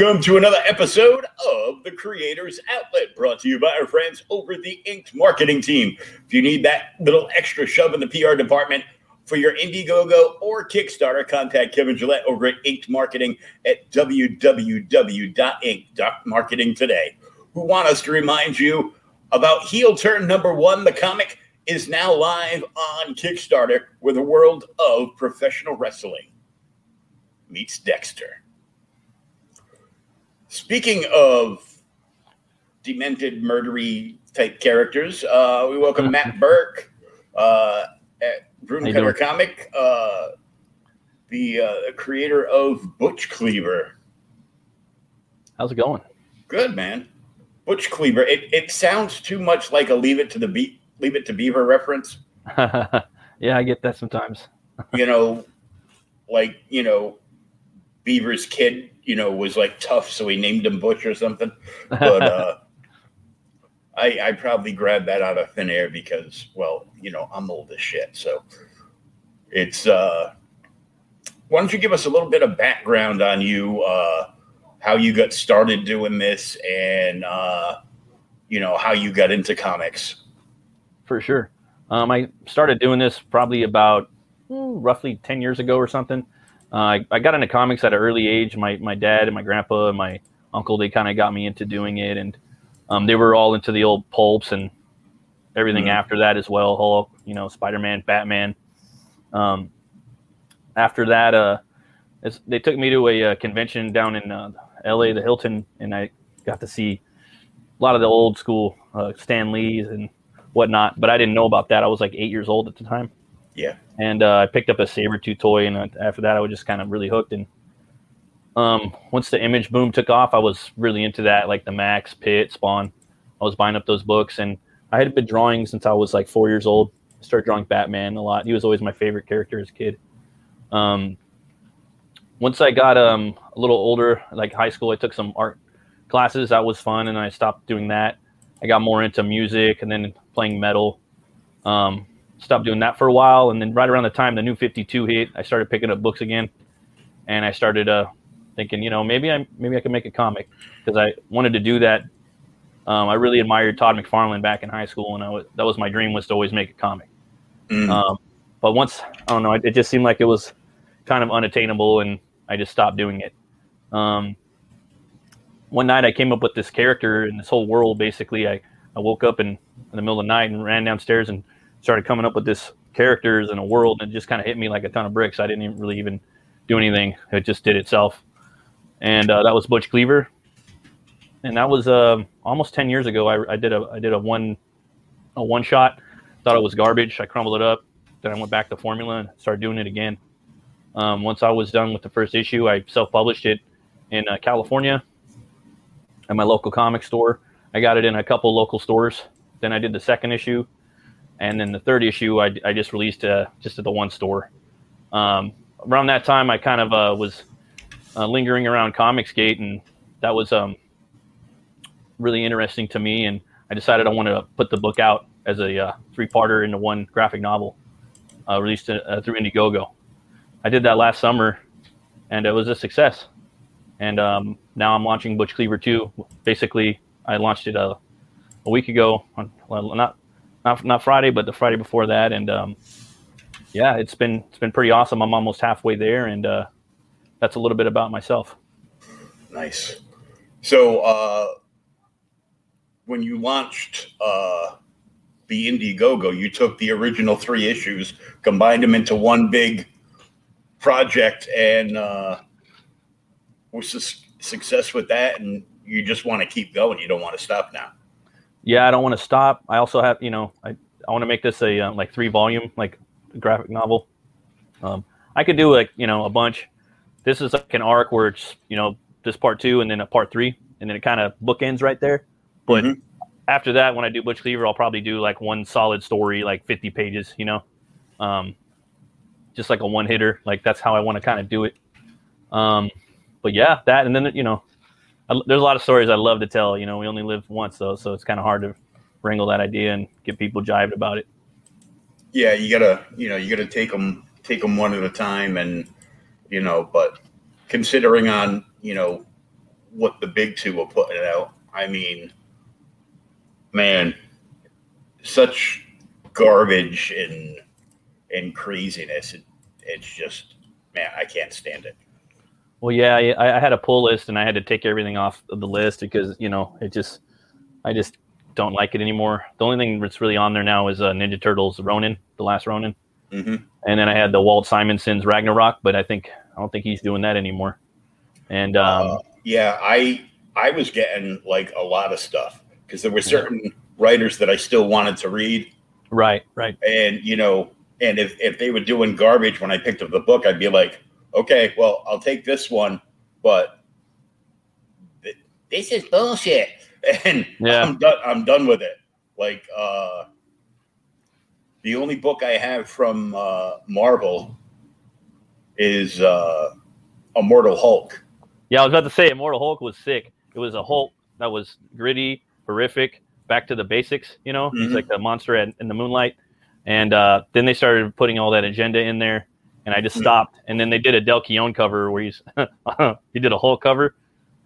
Welcome to another episode of the Creators Outlet, brought to you by our friends over the Inked Marketing Team. If you need that little extra shove in the PR department for your Indiegogo or Kickstarter, contact Kevin Gillette over at Inked Marketing at www.ink.marketing today. Who want us to remind you about Heel Turn number one, the comic is now live on Kickstarter, where the world of professional wrestling meets Dexter. Speaking of demented, murdery type characters, uh, we welcome Matt Burke uh, at Runecutter Comic, uh, the uh, creator of Butch Cleaver. How's it going? Good, man. Butch Cleaver. It, it sounds too much like a Leave It to the Be- Leave It to Beaver reference. yeah, I get that sometimes. you know, like you know, Beaver's kid, you know, was like tough, so he named him Butch or something. But uh, I, I probably grabbed that out of thin air because, well, you know, I'm old as shit. So it's. uh Why don't you give us a little bit of background on you, uh, how you got started doing this, and uh, you know how you got into comics? For sure. Um, I started doing this probably about mm, roughly ten years ago or something. Uh, I, I, got into comics at an early age. My my dad and my grandpa and my uncle they kind of got me into doing it, and um, they were all into the old pulps and everything mm-hmm. after that as well. Hulk, you know, Spider Man, Batman. Um, after that, uh, they took me to a, a uh, convention down in uh, L.A., the Hilton, and I got to see a lot of the old school uh, Stan Lees and whatnot. But I didn't know about that. I was like eight years old at the time. Yeah. And uh, I picked up a saber tooth toy, and uh, after that, I was just kind of really hooked. And um, once the image boom took off, I was really into that, like the Maxx, Pitt, Spawn. I was buying up those books, and I had been drawing since I was like four years old. I started drawing Batman a lot. He was always my favorite character as a kid. Um, once I got um, a little older, like high school, I took some art classes. That was fun, and I stopped doing that. I got more into music and then playing metal. Um, stopped doing that for a while, and then right around the time the new 52 hit, I started picking up books again, and I started uh, thinking, you know, maybe I maybe I can make a comic because I wanted to do that. Um, I really admired Todd McFarlane back in high school, and I was, that was my dream was to always make a comic. Mm. Um, but once I don't know, it, it, just seemed like it was kind of unattainable, and I just stopped doing it. Um, one night, I came up with this character and this whole world. Basically, I, I woke up in, in the middle of the night and ran downstairs and started coming up with this characters and a world, and it just kind of hit me like a ton of bricks. I didn't even really even do anything; it just did itself. And uh, that was Butch Cleaver, and that was uh, almost ten years ago. I, I, did a I did a one a one shot. Thought it was garbage. I crumbled it up. Then I went back to formula and started doing it again. Um, once I was done with the first issue, I self published it in uh, California at my local comic store. I got it in a couple local stores. Then I did the second issue and then the third issue I, I just released uh, just at the one store. Um, around that time, I kind of uh, was uh, lingering around Comicsgate, and that was um, really interesting to me. And I decided I wanted to put the book out as a uh, three-parter into one graphic novel, uh, released uh, through Indiegogo. I did that last summer, and it was a success. And um, now I'm launching Butch Cleaver 2. Basically, I launched it a, a week ago. On, well, not not not Friday, but the Friday before that, and um, yeah, it's been it's been pretty awesome. I'm almost halfway there, and uh, that's a little bit about myself. Nice. So uh, when you launched uh, the Indiegogo, you took the original three issues, combined them into one big project, and uh, was this success with that, and you just want to keep going. You don't want to stop now yeah, I don't want to stop. I also have, you know, I, I want to make this a uh, like three volume like graphic novel. Um, I could do like you know a bunch. This is like an arc where it's you know this part two and then a part three and then it kind of bookends right there. But mm-hmm. after that, when I do Butch Cleaver, I'll probably do like one solid story, like 50 pages, you know, um, just like a one hitter. Like that's how I want to kind of do it. Um, but yeah, that and then you know I, there's a lot of stories I love to tell. You know, we only live once though, so it's kind of hard to wrangle that idea and get people jived about it. Yeah, you gotta, you know, you gotta take them, take them one at a time, and you know, but considering on, you know, what the big two are putting out. I mean, man, such garbage and and craziness. It, it's just man, I can't stand it. Well, yeah, I, I had a pull list and I had to take everything off of the list because you know it just I just don't like it anymore. The only thing that's really on there now is uh, Ninja Turtles Ronin, the last Ronin, hmm and then I had the Walt Simonson's Ragnarok, but I think I don't think he's doing that anymore. And um, Uh, yeah, I I was getting like a lot of stuff because there were certain writers that I still wanted to read, right, right, and you know, and if if they were doing garbage when I picked up the book, I'd be like, okay, well, I'll take this one, but th- this is bullshit, and Yeah. I'm done. I'm done with it. Like, uh, the only book I have from uh, Marvel is uh, Immortal Hulk. Yeah, I was about to say Immortal Hulk was sick. It was a Hulk that was gritty, horrific, back to the basics. You know, he's Mhm. like the monster at, in the moonlight. And uh, then they started putting all that agenda in there, and I just Mhm. stopped. And then they did a Dale Keown cover where he's he did a whole cover.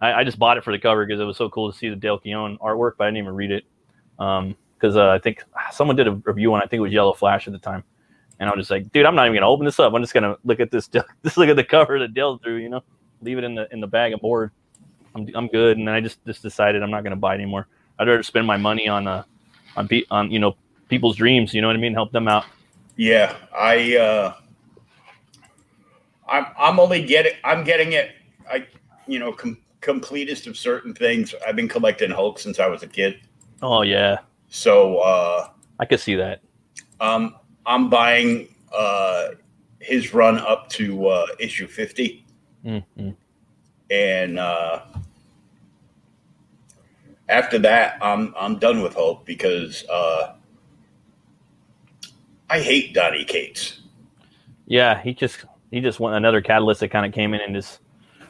I, I just bought it for the cover because it was so cool to see the Dale Keown artwork, but I didn't even read it because uh, I think someone did a review on. I think it was Yellow Flash at the time, and I was just like, dude, I'm not even gonna open this up. I'm just gonna look at this. Just look at the cover that Del drew. You know, leave it in the in the bag of board. I'm, I'm good, and then I just just decided I'm not gonna buy it anymore. I'd rather spend my money on uh on pe- on you know people's dreams. You know what I mean? Help them out. Yeah, I uh I'm I'm only getting I'm getting it I you know com- completest of certain things. I've been collecting Hulk since I was a kid. Oh yeah, So uh I could see that. um I'm buying uh his run up to uh issue 50 Mm-hmm. and uh after that I'm I'm done with Hulk because uh I hate Donny Cates. Yeah, he just he just went another catalyst that kind of came in and just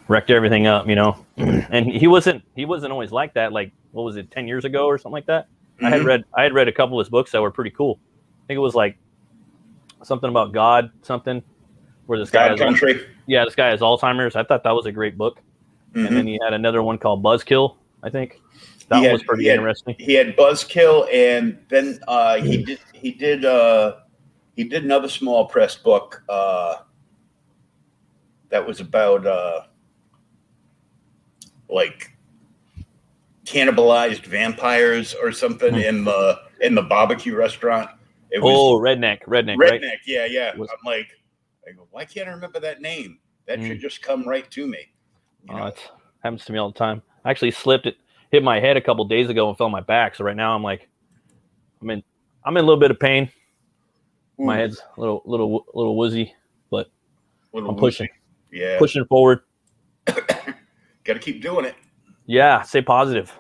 wrecked everything up, you know. and he wasn't he wasn't always like that. Like what was it, ten years ago or something like that? I had Mhm. read I had read a couple of his books that were pretty cool. I think it was like something about God, something where this guy God has Country. yeah this guy has Alzheimer's. I thought that was a great book. Mhm. And then he had another one called Buzzkill. I think that had- was pretty he had- interesting. he had Buzzkill, and then uh, he did he did uh, he did another small press book uh, that was about uh, like cannibalized vampires or something in the in the barbecue restaurant. It was Oh, redneck, redneck, redneck. right? Yeah, yeah. Was- I'm like, I go, why can't I remember that name? That Mm. should just come right to me. You Oh, it happens to me all the time. I actually slipped it, hit my head a couple days ago and fell on my back. So right now I'm like, I'm in, I'm in a little bit of pain. My head's a little, little, little woozy, but little I'm pushing, Yeah, pushing forward. got to keep doing it. Yeah, stay positive.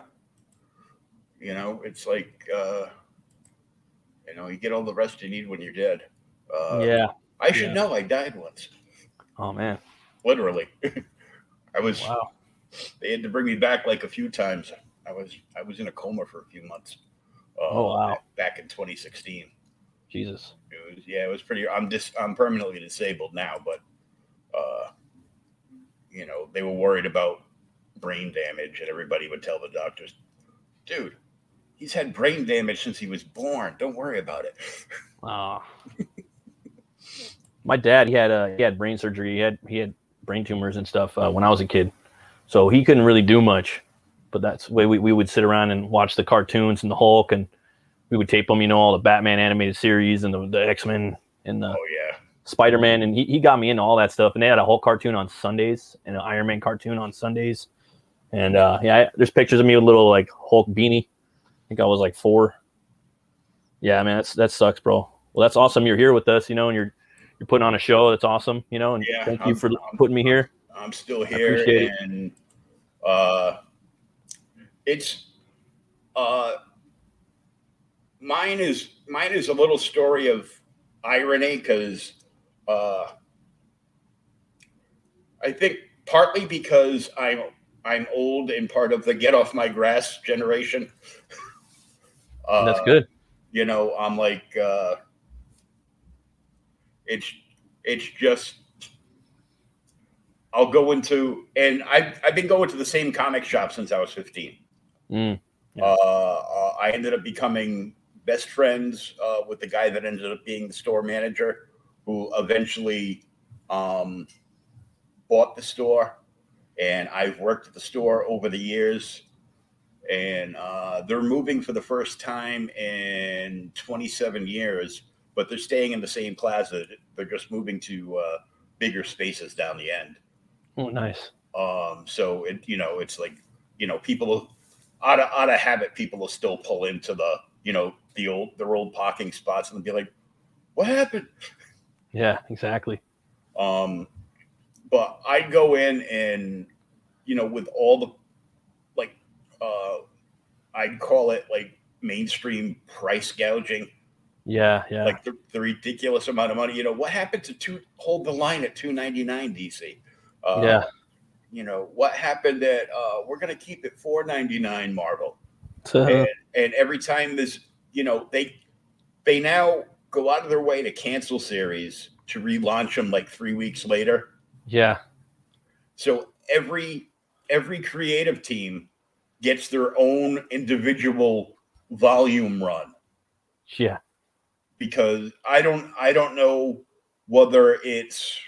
You know, it's like uh, you know, you get all the rest you need when you're dead. Uh, yeah. I should yeah. know. I died once, Oh man. literally. I was. Wow. They had to bring me back like a few times. I was. I was in a coma for a few months. Uh, Oh, wow. Back in 2016. Jesus. It was. Yeah, it was pretty. I'm just. I'm permanently disabled now, but. They were worried about brain damage, and everybody would tell the doctors, "Dude, he's had brain damage since he was born. Don't worry about it." My dad, he had uh, he had brain surgery. He had he had brain tumors and stuff uh, when I was a kid, so he couldn't really do much. But that's the way we, we would sit around and watch the cartoons and the Hulk, and we would tape them, you know, all the Batman animated series and the, the X Men and the Oh yeah. Spider Man, and he, he got me into all that stuff. And they had a Hulk cartoon on Sundays and an Iron Man cartoon on Sundays. And uh, yeah, I, there's pictures of me with little like Hulk beanie. I think I was like four. Yeah, man, that's that sucks, bro. Well, that's awesome. You're here with us, you know, and you're you're putting on a show. That's awesome, you know. And Yeah, thank you I'm- for I'm- putting me here. I'm still here, appreciate it. uh, it's uh, mine is mine is a little story of irony because uh, I think partly because I'm I'm old and part of the get off my grass generation. Uh, that's good. you know i'm like uh it's it's just I'll go into, and I've, I've been going to the same comic shop since I was 15. Mm, yeah. Uh, uh, I ended up becoming best friends uh, with the guy that ended up being the store manager, who eventually um, bought the store. And I've worked at the store over the years. And uh, they're moving for the first time in 27 years, but they're staying in the same plaza. They're just moving to uh, bigger spaces down the end. Oh, nice. Um, so it, you know, it's like, you know, people out of out of habit, people will still pull into the, you know, the old their old parking spots and be like, "What happened?" Yeah, exactly. Um, but I'd go in and, you know, with all the, like, uh, I'd call it like mainstream price gouging, Yeah, yeah. like the, the ridiculous amount of money. You know, what happened to two hold the line at two ninety nine DC? Uh, yeah. you know what happened that uh we're gonna keep it 499 marvel So, and, and every time this you know they they now go out of their way to cancel series to relaunch them like three weeks later yeah. so every every creative team gets their own individual volume run Yeah. because i don't i don't know whether it's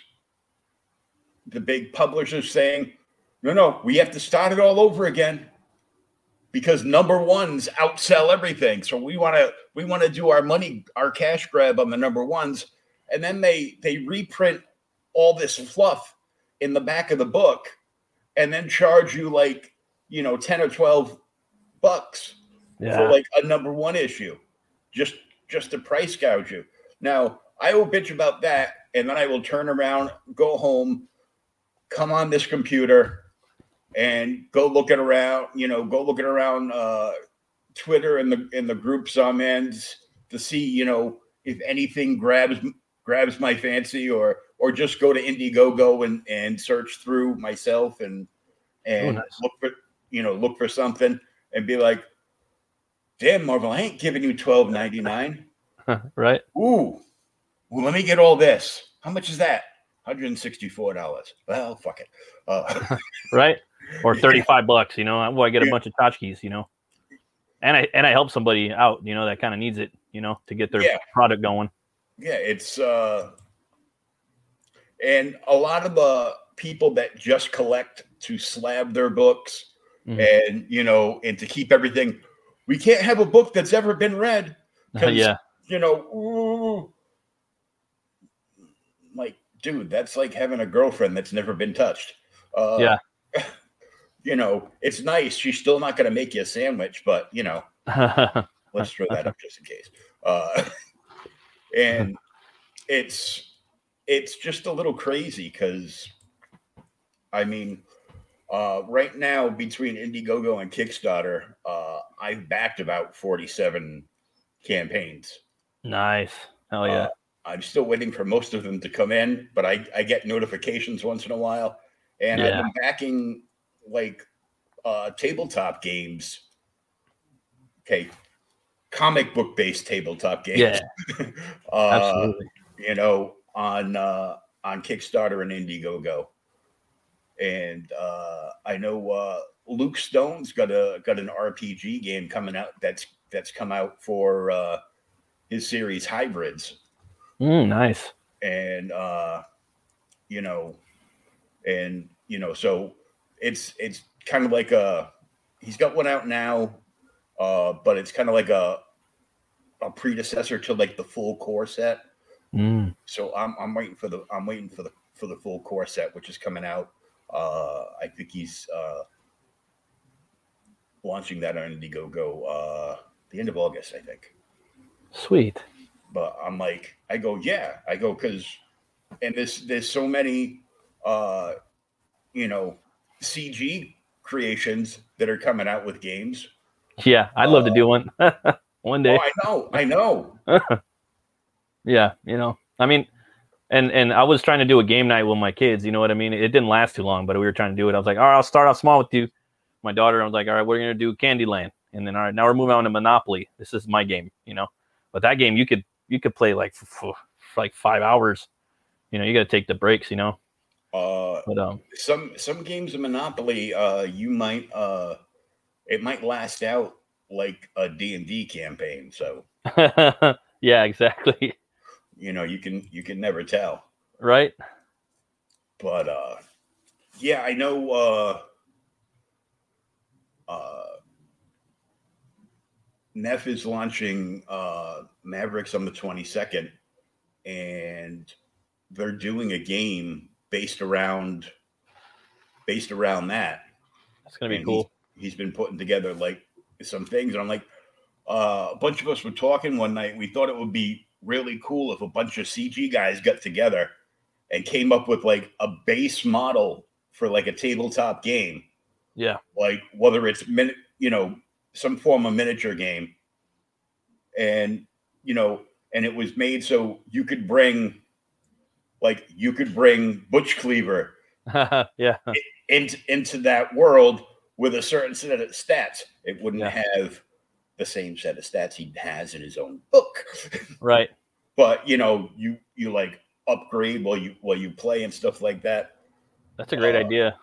the big publishers saying no no we have to start it all over again because number ones outsell everything. So we want to we want to do our money our cash grab on the number ones. And then they they reprint all this fluff in the back of the book and then charge you like you know 10 or 12 bucks Yeah. for like a number one issue just just to price gouge you. Now i will bitch about that and then i will turn around go home come on this computer and go looking around you know go looking around uh twitter and the in the groups i'm in to see you know if anything grabs grabs my fancy or or just go to indiegogo and and search through myself and and Oh, nice. look for you know look for something and be like damn marvel i ain't giving you 12.99 right. ooh well let me get all this how much is that $164 well fuck it uh, Right. Or Yeah. 35 bucks, you know, well, I get a bunch of tchotchkes, you know, and I, and I help somebody out, you know, that kind of needs it, you know, to get their Yeah. product going. yeah it's uh and a lot of the people that just collect to slab their books Mhm. and you know and to keep everything we can't have a book that's ever been read 'Cause- yeah. you know ooh. like dude that's like having a girlfriend that's never been touched uh Yeah. you know it's nice she's still not going to make you a sandwich but you know let's throw that up just in case uh and it's it's just a little crazy because i mean uh right now between indiegogo and kickstarter uh i've backed about 47 campaigns nice. Hell yeah. uh, i'm still waiting for most of them to come in but i i get notifications once in a while and i've been backing like uh tabletop games okay comic book based tabletop games yeah. uh, Absolutely. you know, on uh, on Kickstarter and Indiegogo. And uh, I know uh, Luke Stone's got a got an RPG game coming out that's that's come out for uh, his series Hybrids, Mm, nice. and uh, you know, and you know, so it's it's kind of like a he's got one out now, uh, but it's kind of like a a predecessor to like the full core set. Mm, So I'm I'm waiting for the I'm waiting for the for the full core set, which is coming out. Uh, I think he's uh, launching that on Indiegogo uh, the end of August, I think. sweet. But I'm like, I go, yeah, I go because, and there's there's so many, uh, you know, CG creations that are coming out with games. Yeah. I'd love to do uh, one one day. Oh, I know, I know. Yeah, you know, I mean, and and I was trying to do a game night with my kids. You know what I mean? It didn't last too long, but we were trying to do it. I was like, all right, I'll start off small with you. My daughter, I was like, all right, we're gonna do Candyland, and then all right, now we're moving on to Monopoly. This is my game, you know. But that game, you could you could play like for, for like five hours. You know, you got to take the breaks. You know. Uh, But um, some some games of Monopoly, uh, you might uh, it might last out like a D and D campaign. So yeah, exactly. you know you can you can never tell. Right? But uh, yeah, I know. Uh, uh, Neff is launching uh, Mavericks on the twenty second, and they're doing a game based around based around that. That's gonna be And cool. He's, he's been putting together like some things, and I'm like, uh, a bunch of us were talking one night. We thought it would be really cool if a bunch of CG guys got together and came up with like a base model for like a tabletop game, Yeah. like whether it's min, you know, some form of miniature game, and you know, and it was made so you could bring, like, you could bring Butch Cleaver yeah. into into that world with a certain set of stats. It wouldn't Yeah. have the same set of stats he has in his own book. Right. but you know, you you like upgrade while you while you play and stuff like that. That's a great Uh, idea.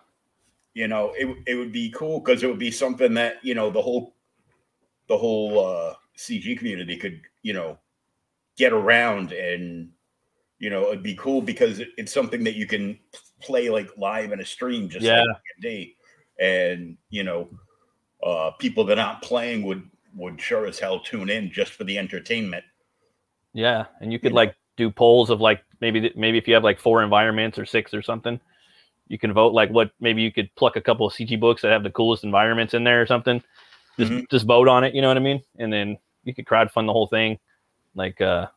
You know, it it would be cool because it would be something that you know the whole the whole uh, CG community could you know get around and you know it'd be cool because it's something that you can play like live in a stream just Yeah. like D, and you know uh, people that aren't playing would would sure as hell tune in just for the entertainment. Yeah, and you could like do polls of like maybe maybe if you have like four environments or six or something, you can vote like what maybe you could pluck a couple of CG books that have the coolest environments in there or something. Just Mhm. just vote on it, you know what I mean? And then you could crowdfund the whole thing. Like uh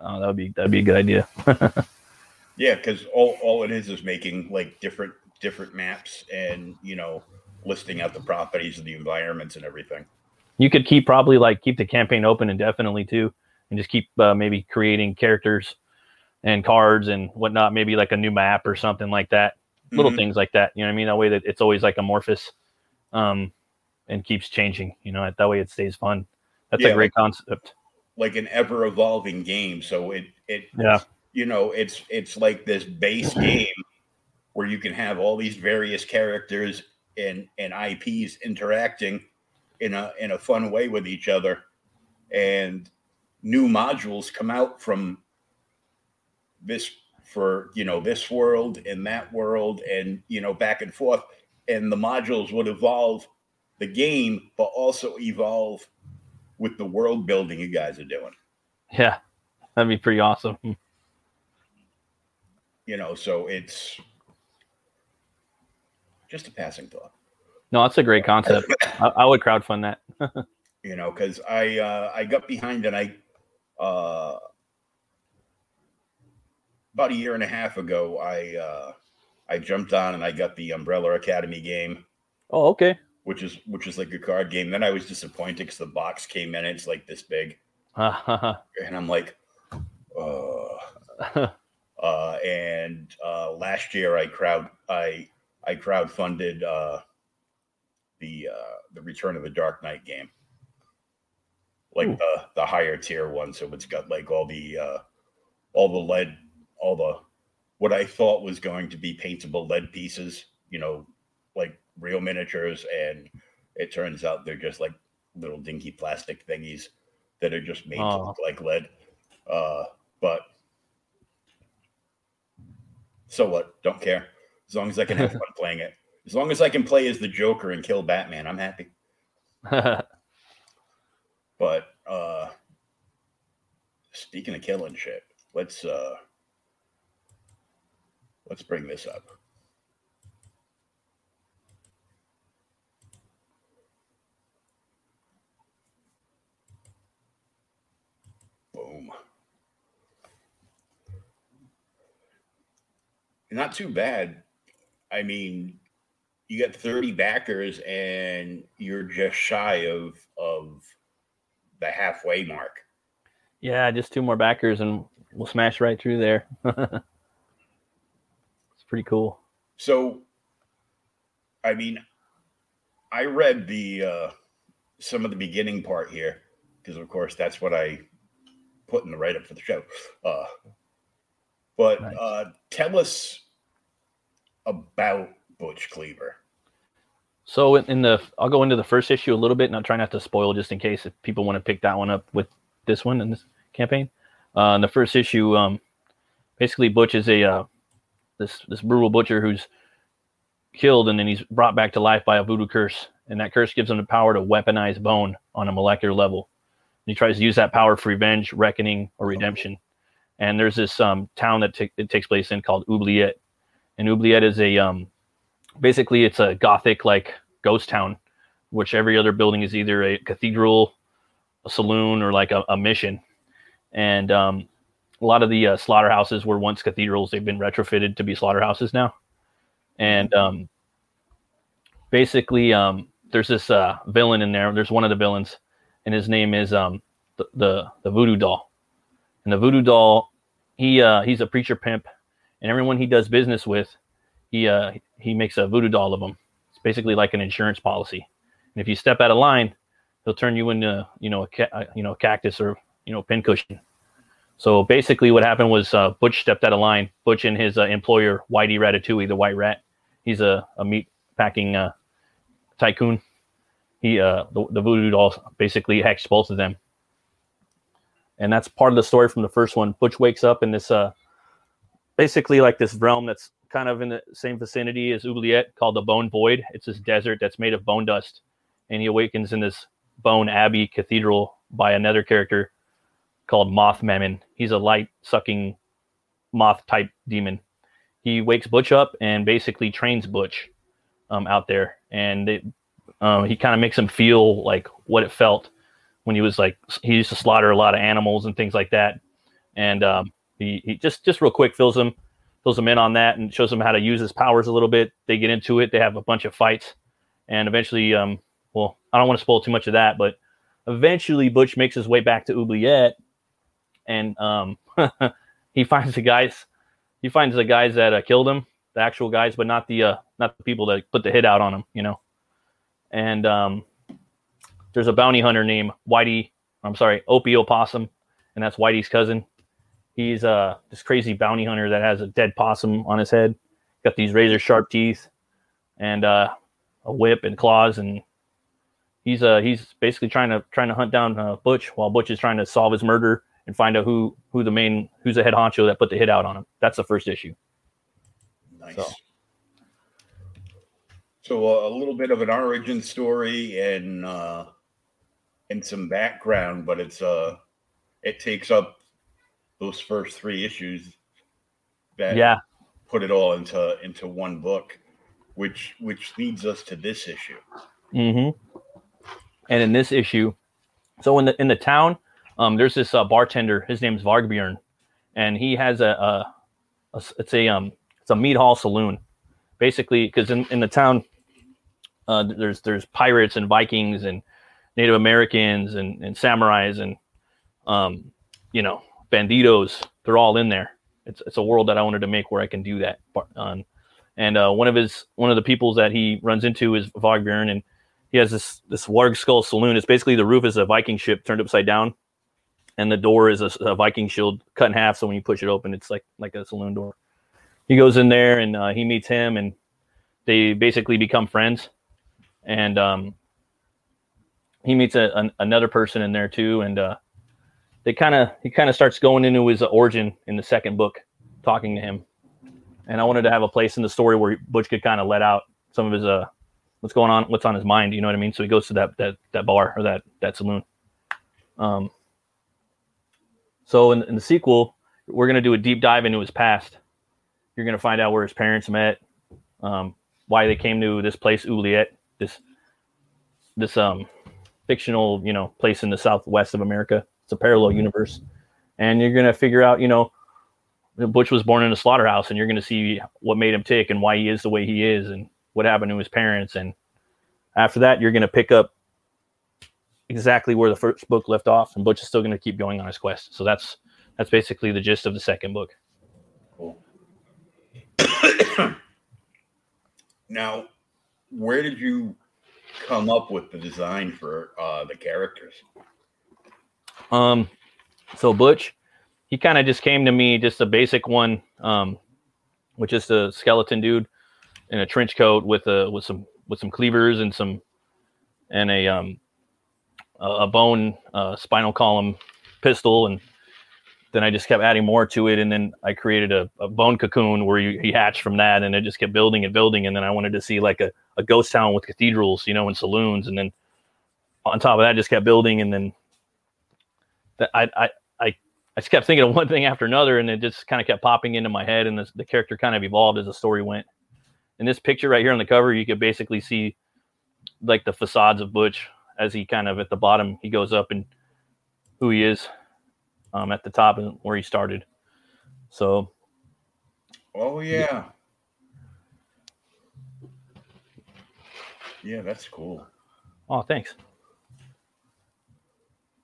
oh, that would be that'd be a good idea. Yeah, because all, all it is is making like different different maps and you know listing out the properties of the environments and everything. You could keep probably like keep the campaign open indefinitely too, and just keep uh, maybe creating characters and cards and whatnot. Maybe like a new map or something like that. Little Mhm. things like that. You know what I mean? That way that it's always like amorphous, um, and keeps changing. You know, that way it stays fun. That's Yeah, a great concept. Like an ever evolving game. So it it Yeah. you know it's it's like this base game where you can have all these various characters and and IPs interacting in a in a fun way with each other, and new modules come out from this for you know this world and that world and you know back and forth and the modules would evolve the game but also evolve with the world building you guys are doing Yeah, that'd be pretty awesome. you know so it's just a passing thought No, that's a great concept. I, I would crowdfund that. you know because i uh i got behind and i uh about a year and a half ago i uh i jumped on and i got the umbrella academy game Oh, okay. Which is which is like a card game. Then i was disappointed because the box came in it's like this big. And i'm like uh uh and uh last year i crowd i i crowdfunded uh the uh the return of the dark knight game. Like Ooh. the the higher tier one. So it's got like all the uh all the lead all the what i thought was going to be paintable lead pieces you know like real miniatures and it turns out they're just like little dinky plastic thingies that are just made to Oh. look like lead. Uh but so what? Don't care. As long as i can have fun playing it. As long as i can play as the joker and kill batman i'm happy. But uh speaking of killing shit let's uh let's bring this up boom not too bad i mean you got 30 backers and you're just shy of of the halfway mark yeah, just two more backers and we'll smash right through there. it's pretty cool. So, I mean, I read the uh, some of the beginning part here because, of course, that's what I put in the write up for the show. Uh, but Nice. uh, tell us about Butch Cleaver? So in, in the, I'll go into the first issue a little bit, and I'll try not to spoil just in case if people want to pick that one up with this one in this campaign. Uh, in the first issue, um, basically Butch is a uh, this this brutal butcher who's killed and then he's brought back to life by a voodoo curse, and that curse gives him the power to weaponize bone on a molecular level. And he tries to use that power for revenge, reckoning, or redemption. And there's this um, town that t- it takes place in called Oubliette, and Oubliette is a um, basically it's a gothic like ghost town, which every other building is either a cathedral, a saloon, or like a, a mission. And um, a lot of the uh, slaughterhouses were once cathedrals. They've been retrofitted to be slaughterhouses now. And um, basically, um, there's this uh, villain in there. There's one of the villains, and his name is um, the, the the voodoo doll. And the voodoo doll, he uh, he's a preacher pimp, and everyone he does business with, he uh, he makes a voodoo doll of them. It's basically like an insurance policy. And if you step out of line, he'll turn you into you know a ca- you know a cactus or you know pincushion. So basically, what happened was uh, Butch stepped out of line. Butch and his uh, employer, Whitey Ratatouille, the White Rat, he's a, a meat packing uh, tycoon. He uh, the, the voodoo doll basically hacks both of them, and that's part of the story from the first one. Butch wakes up in this uh, basically like this realm that's kind of in the same vicinity as Oubliette, called the Bone Void. It's this desert that's made of bone dust, and he awakens in this Bone Abbey Cathedral by another character called Moth Mammon. He's a light sucking moth type demon. He wakes Butch up and basically trains Butch um, out there, and it, um, he kind of makes him feel like what it felt when he was like he used to slaughter a lot of animals and things like that. And um, he, he just just real quick fills him fills him in on that and shows him how to use his powers a little bit. They get into it. They have a bunch of fights, and eventually, um, well, I don't want to spoil too much of that, but eventually Butch makes his way back to Oubliette and um, he finds the guys. He finds the guys that uh, killed him, the actual guys, but not the uh, not the people that put the hit out on him. You know. And um, there's a bounty hunter named Whitey. I'm sorry, Opie Opossum, and that's Whitey's cousin. He's uh this crazy bounty hunter that has a dead possum on his head, got these razor sharp teeth, and uh, a whip and claws, and he's uh he's basically trying to trying to hunt down uh, Butch while Butch is trying to solve his murder and find out who who the main who's the head honcho that put the hit out on him. That's the first issue. Nice. So, so uh, a little bit of an origin story and uh, and some background, but it's uh it takes up those first three issues that yeah put it all into into one book, which which leads us to this issue. Mm-hmm. And in this issue, so in the in the town, um, there's this uh, bartender. His name's Vargbjorn, and he has a, a, a, it's a um it's a meat hall saloon, basically because in, in the town, uh, there's there's pirates and Vikings and Native Americans and, and samurais and um you know banditos. They're all in there. It's it's a world that I wanted to make where I can do that. Um, and uh, one of his one of the peoples that he runs into is Vargbjorn, and he has this this Warg Skoll saloon. It's basically the roof is a Viking ship turned upside down, and the door is a, a, Viking shield cut in half. So when you push it open, it's like like a saloon door. He goes in there and uh, he meets him, and they basically become friends. And um, he meets a, an, another person in there too, and uh, they kind of he kind of starts going into his origin in the second book, talking to him. And I wanted to have a place in the story where Butch could kind of let out some of his uh what's going on, what's on his mind. You know what I mean? So he goes to that that that bar or that that saloon. Um, so in, in the sequel, we're to do a deep dive into his past. You're to find out where his parents met, um, why they came to this place, Oubliette, this this um, fictional, you know, place in the southwest of America. It's a parallel mm-hmm. universe, and you're going to figure out, you know, Butch was born in a slaughterhouse, and you're going to see what made him tick and why he is the way he is, and what happened to his parents. And after that, you're going to pick up exactly where the first book left off, and Butch is still going to keep going on his quest. So that's that's basically the gist of the second book. Cool. now, where did you come up with the design for uh, the characters? Um, so Butch, he kind of just came to me, just a basic one, um, which is a skeleton dude. in a trench coat with a with some with some cleavers and some and a um a bone uh, spinal column pistol and then I just kept adding more to it, and then I created a, a bone cocoon where you, he hatched from that, and it just kept building and building. And then I wanted to see like a, a ghost town with cathedrals, you know, and saloons, and then on top of that, just kept building, and then that I I I I just kept thinking of one thing after another, and it just kind of kept popping into my head, and the, the character kind of evolved as the story went. In this picture right here on the cover, you could basically see like the facades of Butch as he kind of at the bottom he goes up and who he is um, at the top and where he started. So, oh yeah, yeah, that's cool. Oh, thanks.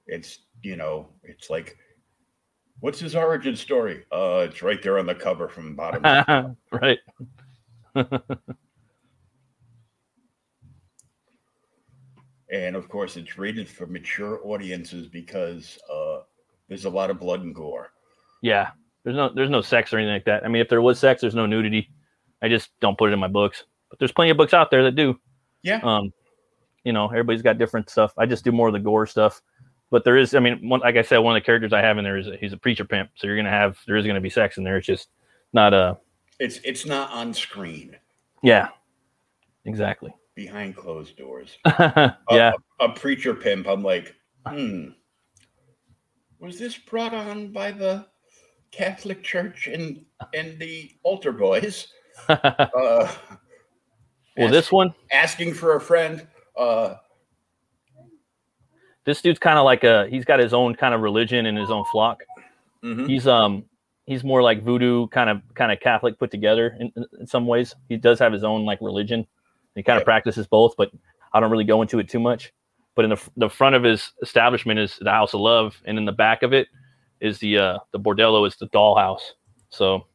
It's you know, it's like, what's his origin story? Uh, it's right there on the cover from bottom. right. and of course, it's rated for mature audiences because uh, there's a lot of blood and gore. Yeah, there's no there's no sex or anything like that. I mean, if there was sex, there's no nudity. I just don't put it in my books. But there's plenty of books out there that do. Yeah. Um, you know, everybody's got different stuff. I just do more of the gore stuff. But there is, I mean, one, like I said, one of the characters I have in there is a, he's a preacher pimp. So you're gonna have there is gonna be sex in there. It's just not a. It's it's not on screen. Yeah. Exactly. Behind closed doors. yeah. A, a preacher pimp. I'm like, hmm was this brought on by the Catholic Church and and the altar boys? uh, well, asking, this one asking for a friend. Uh, this dude's kind of like a he's got his own kind of religion and his own flock. mm-hmm. He's um he's more like voodoo kind of kind of Catholic put together in, in some ways. He does have his own like religion. He kind of practices both, but I don't really go into it too much. But in the the front of his establishment is the House of Love, and in the back of it is the uh the bordello is the dollhouse. So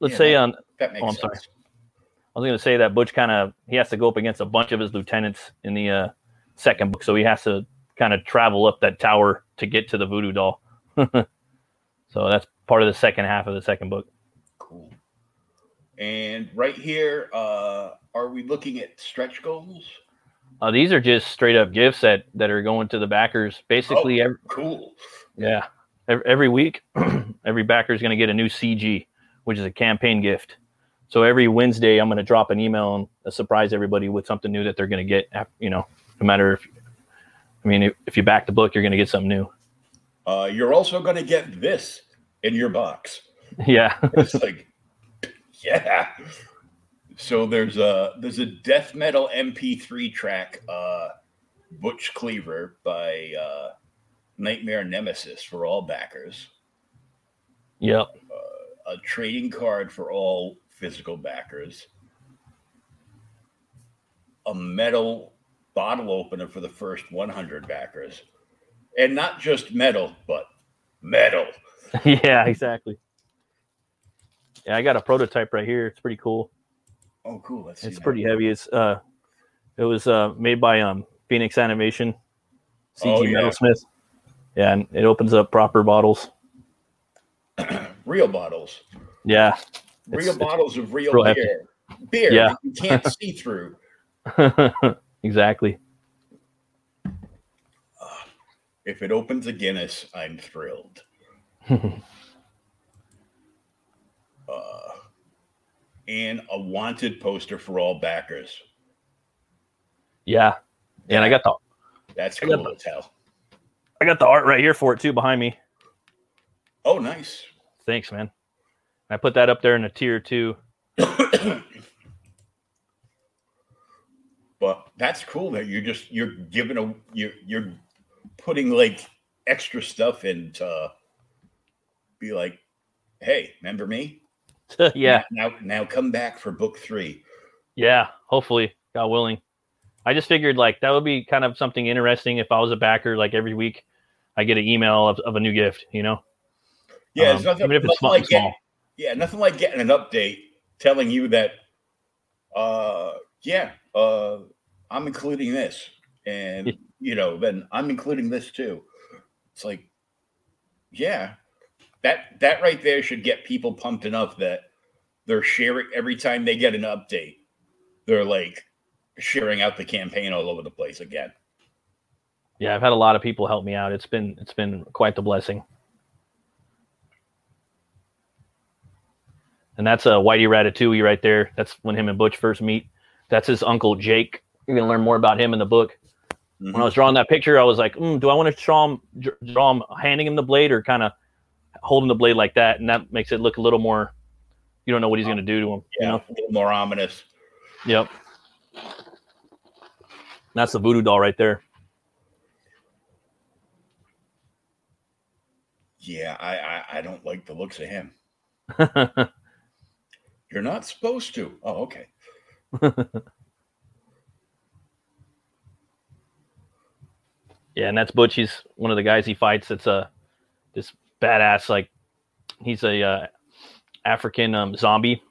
let's Yeah, say that- on that makes Oh, I'm sense. sorry. I was going to say that Butch kind of he has to go up against a bunch of his lieutenants in the uh, second book, so he has to kind of travel up that tower to get to the voodoo doll. so that's part of the second half of the second book. Cool. And right here, uh, are we looking at stretch goals? Uh, these are just straight up gifts that that are going to the backers. Basically, every, Cool. yeah, every, every week, every backer is going to get a new CG, which is a campaign gift. So every Wednesday, I'm going to drop an email and uh, surprise everybody with something new that they're going to get. You know, no matter if, I mean, if, if you back the book, you're going to get something new. Uh, you're also going to get this in your box. Yeah, It's like, yeah. So there's a there's a death metal MP3 track, uh, Butch Cleaver by uh, Nightmare Nemesis for all backers. yep, A trading card for all physical backers. A metal bottle opener for the first 100 backers, and not just metal, but metal. yeah, exactly. Yeah, I got a prototype right here. It's pretty cool. Oh, cool. Let's see. It's that. pretty heavy. It's uh, it was uh made by um Phoenix Animation, CG Oh, yeah. Metalsmith. Yeah, and it opens up proper bottles. Real bottles. Yeah, real It's- it's bottles of real, beer. Beer Yeah. that you can't see through. exactly. If it opens a Guinness, I'm thrilled. uh, and a wanted poster for all backers. Yeah, yeah, and I got the That's I got cool the-. I got the art right here for it too behind me. Oh, nice. Thanks, man. I put that up there in a tier two. but that's cool that you're just you're giving a you're you're putting like extra stuff in to be like, hey, remember me? yeah, Now now come back for book three. yeah. Hopefully, God willing. I just figured like that would be kind of something interesting if I was a backer. Like every week, I get an email of, of a new gift. You know, Yeah, Um, nothing, even if it's nothing small, like small. yeah, nothing like getting an update telling you that, uh, yeah, uh, I'm including this, and you know, then I'm including this too. It's like, yeah, that that right there should get people pumped enough that they're sharing every time they get an update. They're like sharing out the campaign all over the place again. Yeah, I've had a lot of people help me out. It's been it's been quite the blessing. And that's a Whitey Ratatouille right there. That's when him and Butch first meet. That's his uncle Jake. You're gonna learn more about him in the book. Mm-hmm. When I was drawing that picture, I was like, mm, do I want to draw him, draw him handing him the blade or kind of holding the blade like that? And that makes it look a little more. You don't know what he's gonna do to him. Yeah, you know? a little more ominous. Yep. That's the voodoo doll right there. Yeah, I, I, I don't like the looks of him. You're not supposed to. Oh, okay. yeah, and that's Butch. He's one of the guys he fights. It's a this badass like he's a uh, African um, zombie.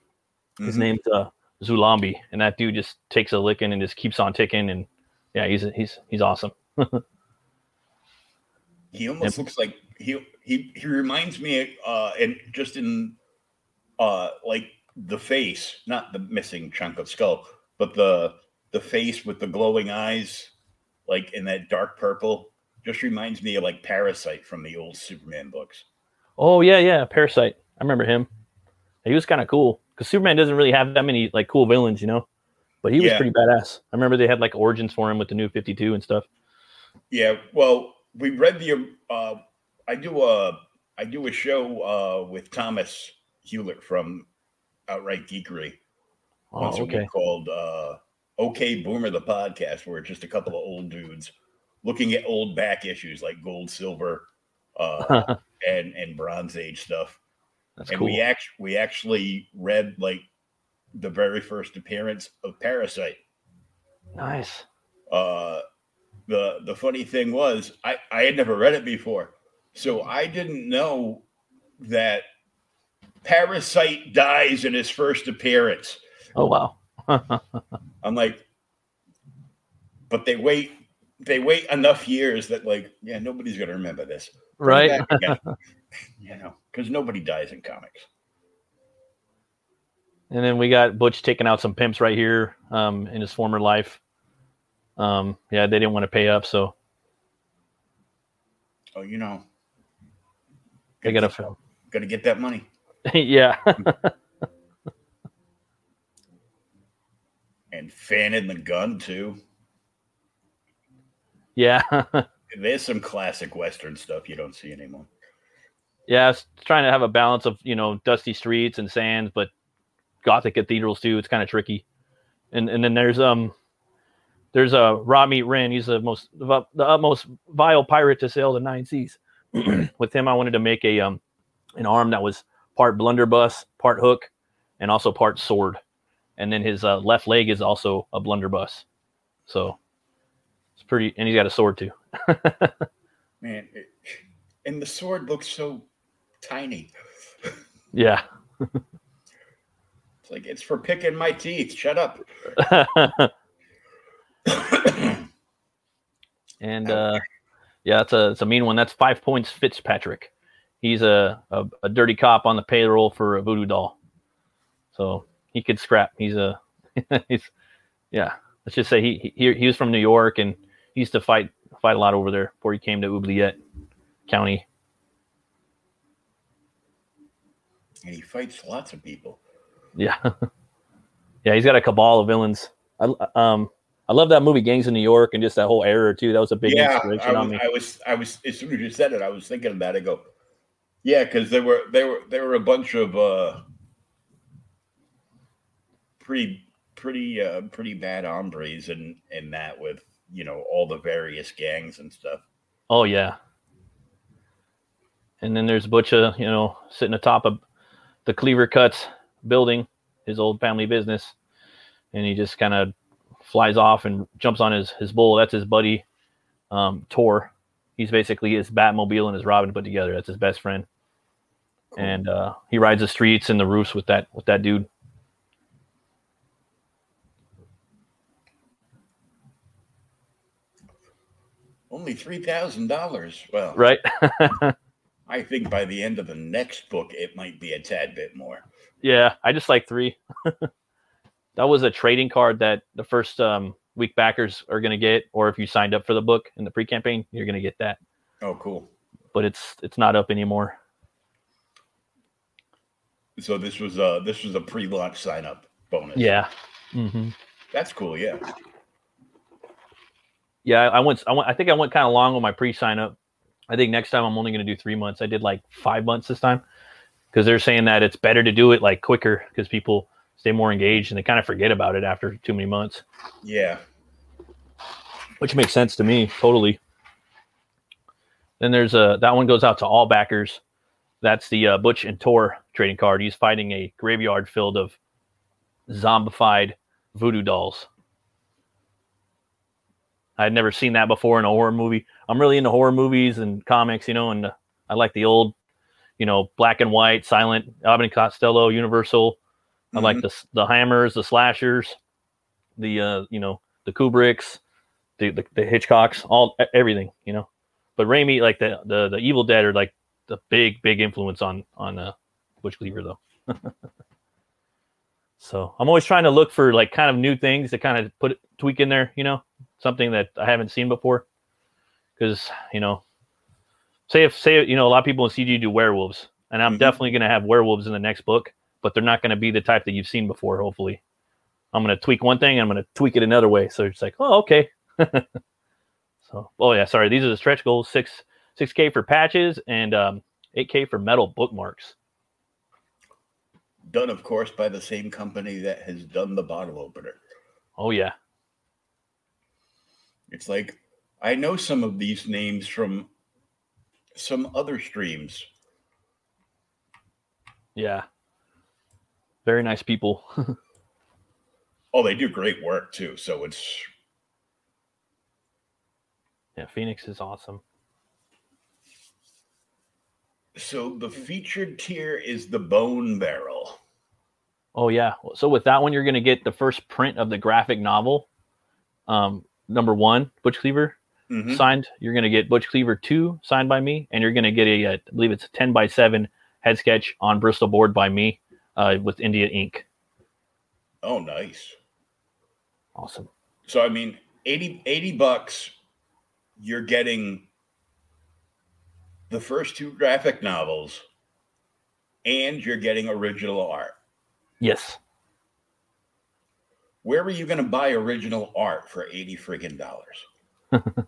His mm-hmm. name's uh, Zulambi, and that dude just takes a licking and just keeps on ticking. And yeah, he's he's he's awesome. he almost looks like he he he reminds me uh and just in uh like the face, not the missing chunk of skull, but the the face with the glowing eyes, like in that dark purple, just reminds me of like Parasite from the old Superman books. Oh yeah, yeah, Parasite. I remember him. He was kind of cool because Superman doesn't really have that many like cool villains, you know. But he was yeah. pretty badass. I remember they had like origins for him with the new Fifty Two and stuff. Yeah, well, we read the. Uh, I do a I do a show uh, with Thomas Hewlett from Outright Geekery oh, once okay. called uh, "Okay Boomer" the podcast, where it's just a couple of old dudes looking at old back issues like gold, silver, uh, and and Bronze Age stuff. That's and cool. we actually we actually read like the very first appearance of Parasite. Nice. Uh, the the funny thing was I I had never read it before, so I didn't know that Parasite dies in his first appearance. Oh wow. I'm like, but they wait they wait enough years that like, yeah, nobody's gonna remember this. right. you know, because nobody dies in comics. And then we got Butch taking out some pimps right here um, in his former life. Um, yeah, they didn't want to pay up, so. Oh, you know. They got to. Got to get that money. yeah. and fanning the gun too. Yeah. There's some classic Western stuff you don't see anymore. Yeah, it's trying to have a balance of you know dusty streets and sands, but Gothic cathedrals too. It's kind of tricky. And and then there's um there's a raw meat Ren. He's the most the utmost vile pirate to sail the nine seas. With him, I wanted to make a um an arm that was part blunderbuss, part hook, and also part sword. And then his uh, left leg is also a blunderbuss. So pretty, and he's got a sword too. Man, it, and the sword looks so tiny. Yeah. it's like it's for picking my teeth. Shut up. and uh, yeah, it's a it's a mean one. That's five points, Fitzpatrick he's a, a, a dirty cop on the payroll for a voodoo doll. So he could scrap. He's a he's yeah. Let's just say he he he was from New York and he used to fight fight a lot over there before he came to Oubliette County. And he fights lots of people. Yeah, yeah. He's got a cabal of villains. I um I love that movie Gangs of New York and just that whole era too. That was a big yeah, inspiration I was, on me. I was I was as soon as you said it, I was thinking about it. I go, yeah, because there were there were there were a bunch of uh, pretty pretty uh, pretty bad hombres in in that with you know all the various gangs and stuff. Oh yeah. And then there's Butcher, you know, sitting atop of the Cleaver Cuts building, his old family business, and he just kind of flies off and jumps on his his bull. That's his buddy, um, Tore. He's basically his Batmobile and his Robin put together. That's his best friend and uh, he rides the streets and the roofs with that with that dude. Only three thousand dollars. Well, right. I think by the end of the next book, it might be a tad bit more. Yeah, I just like three. that was a trading card that the first um, week backers are going to get, or if you signed up for the book in the pre-campaign, you're going to get that. Oh, cool. But it's it's not up anymore. So this was a this was a pre-launch sign up bonus. Yeah. Mm-hmm. That's cool. Yeah. Yeah, I went. I went. I think I went kind of long on my pre-sign up. I think next time I'm only going to do three months. I did like five months this time because they're saying that it's better to do it like quicker because people stay more engaged and they kind of forget about it after too many months. Yeah. Which makes sense to me totally. Then there's a that one goes out to all backers. That's the uh, Butch and Tore trading card. He's fighting a graveyard filled of zombified voodoo dolls. I'd never seen that before in a horror movie. I'm really into horror movies and comics, you know, and uh, I like the old, you know, black and white, silent, Abbott and Costello, Universal. I mm-hmm. like the the hammers, the slashers, the uh, you know, the Kubricks, the, the the Hitchcocks, all everything, you know. But Raimi, like the the the Evil Dead, are like the big big influence on on uh, Butch Cleaver though. so I'm always trying to look for like kind of new things to kind of put tweak in there, you know, something that I haven't seen before. Because you know, say if say you know a lot of people in CG do werewolves, and I'm mm-hmm. definitely going to have werewolves in the next book, but they're not going to be the type that you've seen before. Hopefully, I'm going to tweak one thing, I'm going to tweak it another way. So it's like, oh, okay. so, oh yeah, sorry. These are the stretch goals: six six k for patches and um, eight k for metal bookmarks. Done, of course, by the same company that has done the bottle opener. Oh yeah. It's like I know some of these names from some other streams. Yeah. Very nice people. oh, they do great work too. So it's Yeah, Phoenix is awesome. So the featured tier is the bone barrel. Oh yeah. So with that one, you're going to get the first print of the graphic novel, um, number one, Butch Cleaver, mm-hmm. signed. You're going to get Butch Cleaver 2 signed by me, and you're going to get a, a, I believe it's a 10 by 7 head sketch on Bristol board by me uh, with India ink. Oh, nice. Awesome. So, I mean, 80, 80 bucks, you're getting the first two graphic novels and you're getting original art. Yes. Where were you going to buy original art for 80 friggin' dollars?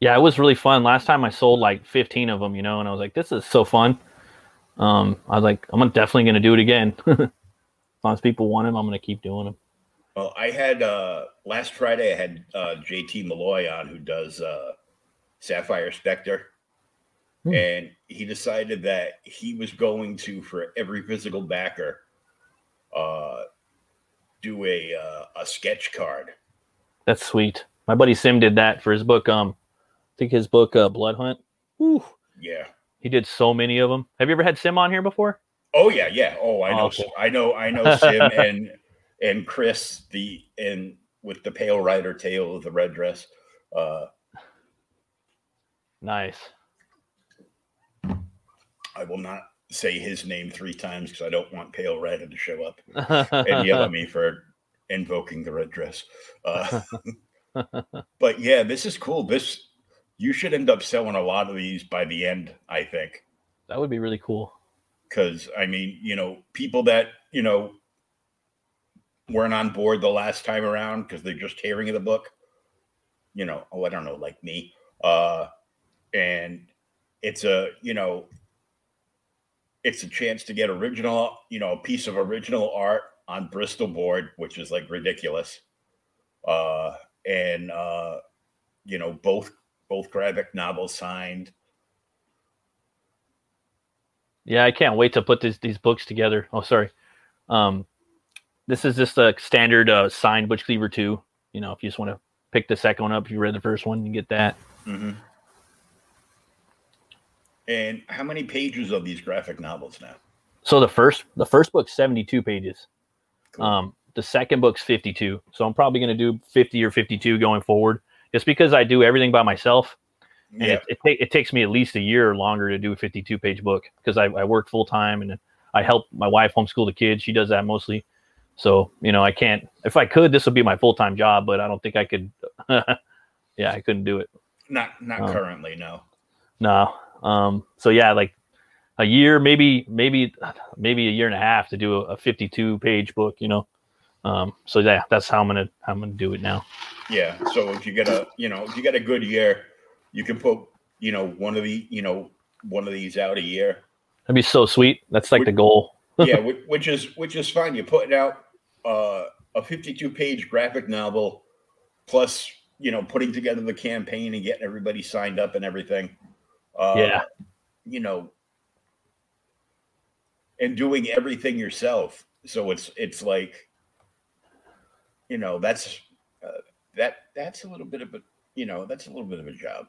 yeah, it was really fun. Last time I sold like 15 of them, you know, and I was like, this is so fun. Um, I was like, I'm definitely going to do it again. as long as people want them, I'm going to keep doing them. Well, I had uh, last Friday, I had uh, JT Malloy on who does uh, Sapphire Spectre. Hmm. And he decided that he was going to, for every physical backer, uh, do a uh, a sketch card. That's sweet. My buddy Sim did that for his book. Um, I think his book uh, Blood Hunt. Whew. Yeah, he did so many of them. Have you ever had Sim on here before? Oh yeah, yeah. Oh, I know. Oh, I know. I know Sim and and Chris the and with the pale rider tail of the red dress. Uh, nice. I will not say his name three times because I don't want Pale Red to show up and yell at me for invoking the red dress. Uh, but yeah, this is cool. This you should end up selling a lot of these by the end. I think that would be really cool. Because I mean, you know, people that you know weren't on board the last time around because they're just hearing of the book. You know, oh, I don't know, like me. Uh, and it's a you know it's a chance to get original, you know, a piece of original art on Bristol board, which is like ridiculous. Uh, and uh, you know, both both graphic novels signed. Yeah, I can't wait to put these these books together. Oh, sorry. Um, this is just a standard uh, signed Butch Cleaver two. You know, if you just want to pick the second one up, if you read the first one, you get that. Mm-hmm. And how many pages of these graphic novels now? So the first the first book's 72 pages. Cool. Um, the second book's 52. So I'm probably going to do 50 or 52 going forward, just because I do everything by myself. And Yeah. it, it, it takes me at least a year or longer to do a 52 page book because I, I work full time and I help my wife homeschool the kids. She does that mostly. So, you know, I can't, if I could, this would be my full time job, but I don't think I could. yeah, I couldn't do it. Not not Oh. currently, no. No. Um, so yeah, like a year, maybe, maybe, maybe a year and a half to do a, a 52 page book, you know? Um, so yeah, that's how I'm going to, I'm going to do it now. Yeah. So if you get a you know, if you get a good year, you can put, you know, one of the, you know, one of these out a year. That'd be so sweet. That's like the goal. yeah, which, which is which is fine. You're putting out uh, a 52 page graphic novel, plus you know putting together the campaign and getting everybody signed up and everything. Uh, Yeah. you know, and doing everything yourself. So it's it's like, you know, that's uh, that that's a little bit of a you know that's a little bit of a job.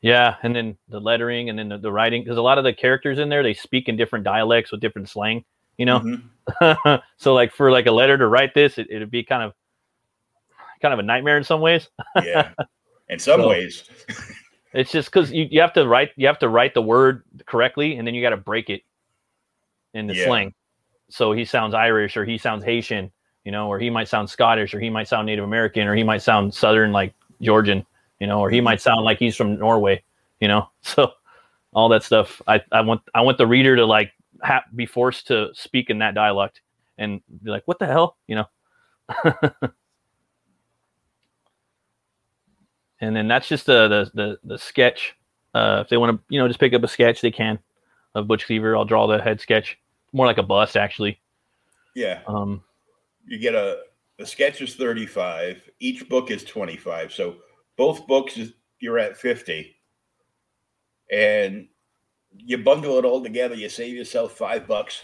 Yeah, and then the lettering and then the, the writing because a lot of the characters in there they speak in different dialects with different slang, you know. Mhm. so like for like a letter to write this, it, it'd be kind of kind of a nightmare in some ways. yeah. In some So- ways, It's just because you, you have to write you have to write the word correctly and then you got to break it in the Yeah. slang. So he sounds Irish or he sounds Haitian, you know, or he might sound Scottish or he might sound Native American or he might sound Southern like Georgian, you know, or he might sound like he's from Norway, you know. So all that stuff, I, I want I want the reader to like ha- be forced to speak in that dialect and be like, what the hell, you know. and then that's just the the the, the sketch. Uh, if they want to, you know, just pick up a sketch, they can of Butch Cleaver. I'll draw the head sketch, more like a bust actually. yeah. Um, you get a the sketch is 35 each book is 25 so both books is you're at 50 and you bundle it all together you save yourself five bucks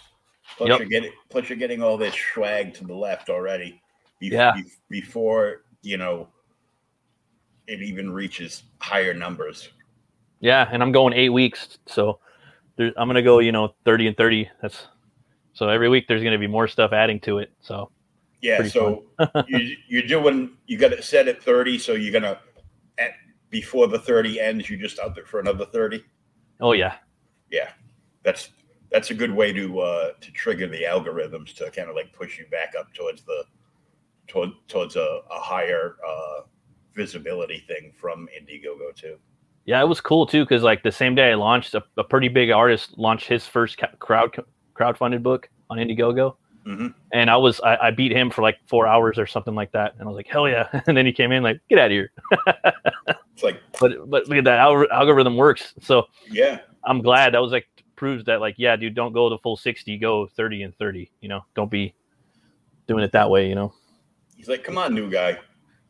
plus Yep. you're getting plus you're getting all this swag to the left already be- Yeah. be- before you know it even reaches higher numbers yeah, and I'm going eight weeks, so there, I'm gonna go, you know, thirty and thirty. That's so every week there's gonna be more stuff adding to it. So yeah so you, you're doing you got it set at 30 so you're gonna at before the 30 ends you just out there for another 30 oh yeah, yeah that's that's a good way to uh to trigger the algorithms to kind of like push you back up towards the toward, towards a, a higher uh visibility thing from indiegogo too yeah, it was cool too because like the same day I launched, a, a pretty big artist launched his first ca- crowd crowdfunded book on Indiegogo. Mhm. And I was I, I beat him for like four hours or something like that, and I was like, hell yeah! And then he came in like, get out of here. it's like But but look at that algor- algorithm works. So yeah I'm glad that was like proves that like yeah, dude, don't go the full sixty, go thirty and thirty. You know, don't be doing it that way. You know. he's like come on new guy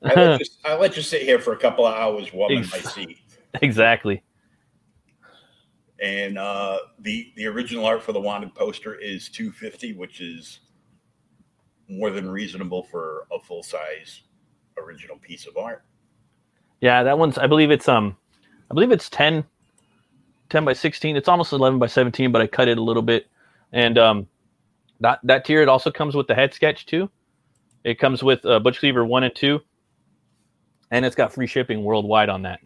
I let, you, I let you sit here for a couple of hours warming my Ex- seat exactly. and uh the the original art for the wanted poster is 250 which is more than reasonable for a full size original piece of art Yeah, that one's. I believe it's um, I believe it's 10, 10 by sixteen. It's almost eleven by seventeen, but I cut it a little bit. And um, that that tier it also comes with the head sketch too. It comes with uh, Butch Cleaver one and two, and it's got free shipping worldwide on that.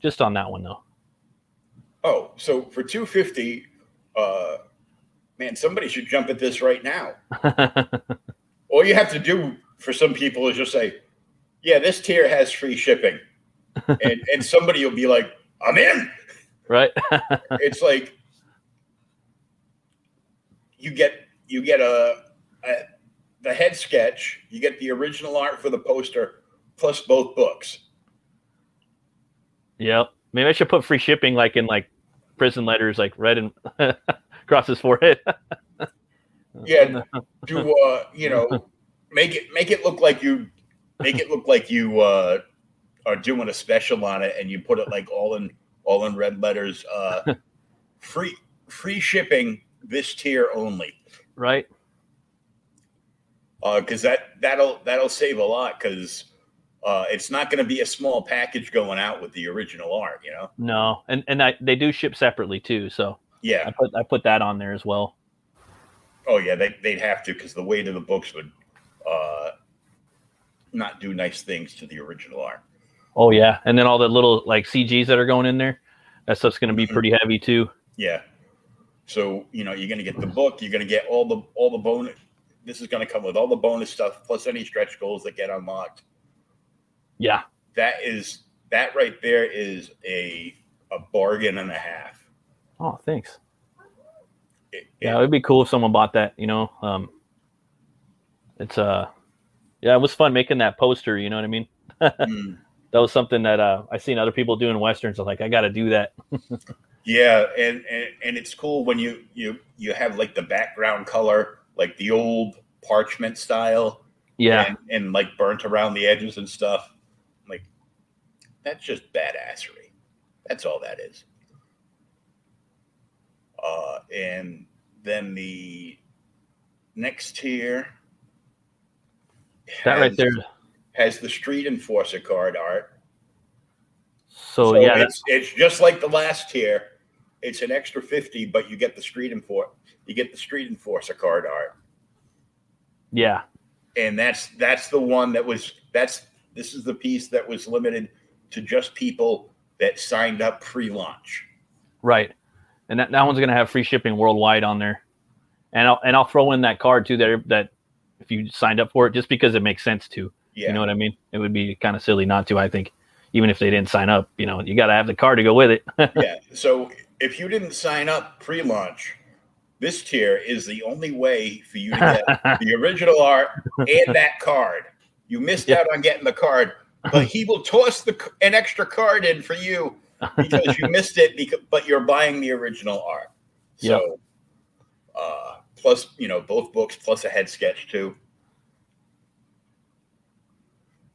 Just on that one though. Oh, so for 250, uh man, somebody should jump at this right now. All you have to do for some people is just say, "Yeah, this tier has free shipping," and and somebody will be like, "I'm in." right? It's like you get you get a, a the head sketch, you get the original art for the poster, plus both books. yep. Maybe I should put free shipping like in like prison letters, like red and across his forehead. Yeah, do uh, you know, make it make it look like you make it look like you uh are doing a special on it and you put it like all in all in red letters uh free free shipping this tier only right? uh because that that'll that'll save a lot because uh it's not going to be a small package going out with the original art you know No, and and I, they do ship separately too. So yeah, I put I put that on there as well. oh yeah they, they'd have to because the weight of the books would uh not do nice things to the original art Oh yeah, and then all the little like CGs that are going in there. That stuff's going to be Mhm. pretty heavy too. Yeah. So you know you're going to get the book. You're going to get all the all the bonus. This is going to come with all the bonus stuff plus any stretch goals that get unlocked. Yeah, That is that right there is a a bargain and a half. Oh, thanks. It- Yeah, it'd be cool if someone bought that. You know, um, it's uh, yeah, it was fun making that poster. You know what I mean? Mm. That was something that uh, I seen other people doing westerns. I'm like, I got to do that. Yeah, and, and and it's cool when you you you have like the background color, like the old parchment style, Yeah, and, and like burnt around the edges and stuff. That's just badassery. That's all that is. Uh, and then the next tier that right there. has the street enforcer card art. So, yeah, it's, it's just like the last tier. It's an extra fifty, but you get the street enfor you get the street enforcer card art, yeah, and that's that's the one that was that's this is the piece that was limited to just people that signed up pre-launch. right. And that, that one's gonna have free shipping worldwide on there. And I'll and I'll throw in that card too. There that if you signed up for it, just because it makes sense to. Yeah, You know what I mean? It would be kind of silly not to. I think, even if they didn't sign up, you know, you got to have the card to go with it. yeah. So if you didn't sign up pre-launch, this tier is the only way for you to get the original art and that card. You missed Yeah. out on getting the card, but he will toss the an extra card in for you because you missed it. Because but you're buying the original art. So, uh, plus you know both books plus a head sketch too.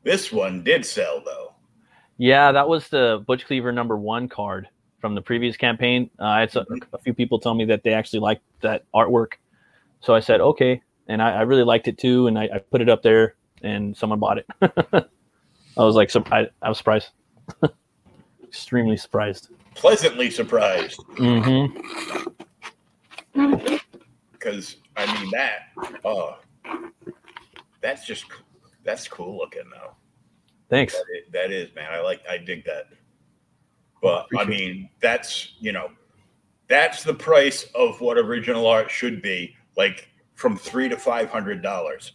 This one did sell though. Yeah, that was the Butch Cleaver number one card from the previous campaign. Uh, I had some, Mhm. a few people tell me that they actually liked that artwork, so I said okay, and I, I really liked it too, and I, I put it up there, and someone bought it. I was like, surprised. I was surprised, extremely surprised. Pleasantly surprised Mm-hmm. because I mean that. Uh, that's just that's cool looking though. Thanks. That is, that is, man. I like, I dig that. But I mean, that's you know, that's the price of what original art should be, like from three to five hundred dollars.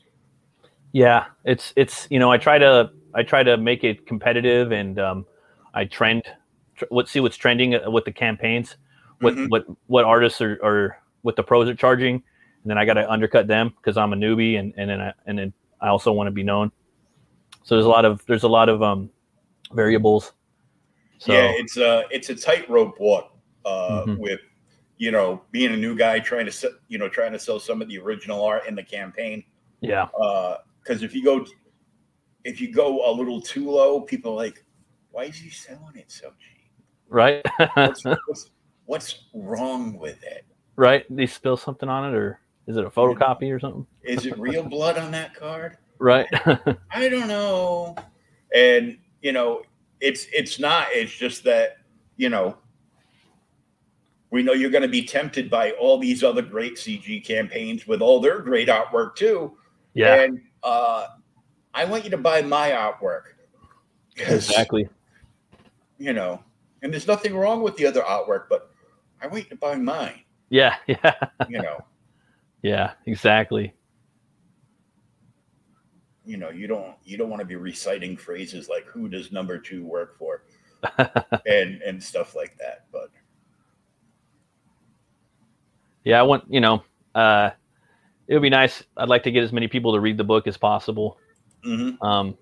Yeah, it's it's you know I try to I try to make it competitive and um, I trend tr- what see what's trending uh, with the campaigns, what Mhm. what what artists are, are what the pros are charging, and then I got to undercut them because I'm a newbie and and then I, and then I also want to be known. So there's a lot of there's a lot of um, variables. So yeah, it's a it's a tightrope walk uh, Mhm. with you know being a new guy trying to you know trying to sell some of the original art in the campaign. yeah, Because if you go if you go a little too low, people are like, why is he selling it so cheap? right, What's, what's, what's wrong with it? right. They spill something on it, or is it a photocopy or something? Is it real blood on that card? Right. I don't know. And you know, it's it's not. It's just that you know, we know you're going to be tempted by all these other great CG campaigns with all their great artwork too. yeah. And uh, I want you to buy my artwork Exactly. you know, and there's nothing wrong with the other artwork, but I want you to buy mine. Yeah. Yeah. You know, Yeah. Exactly. you know, you don't you don't want to be reciting phrases like "Who does number two work for?" and and stuff like that. But yeah, I want you know, uh, it would be nice. I'd like to get as many people to read the book as possible, mhm. um,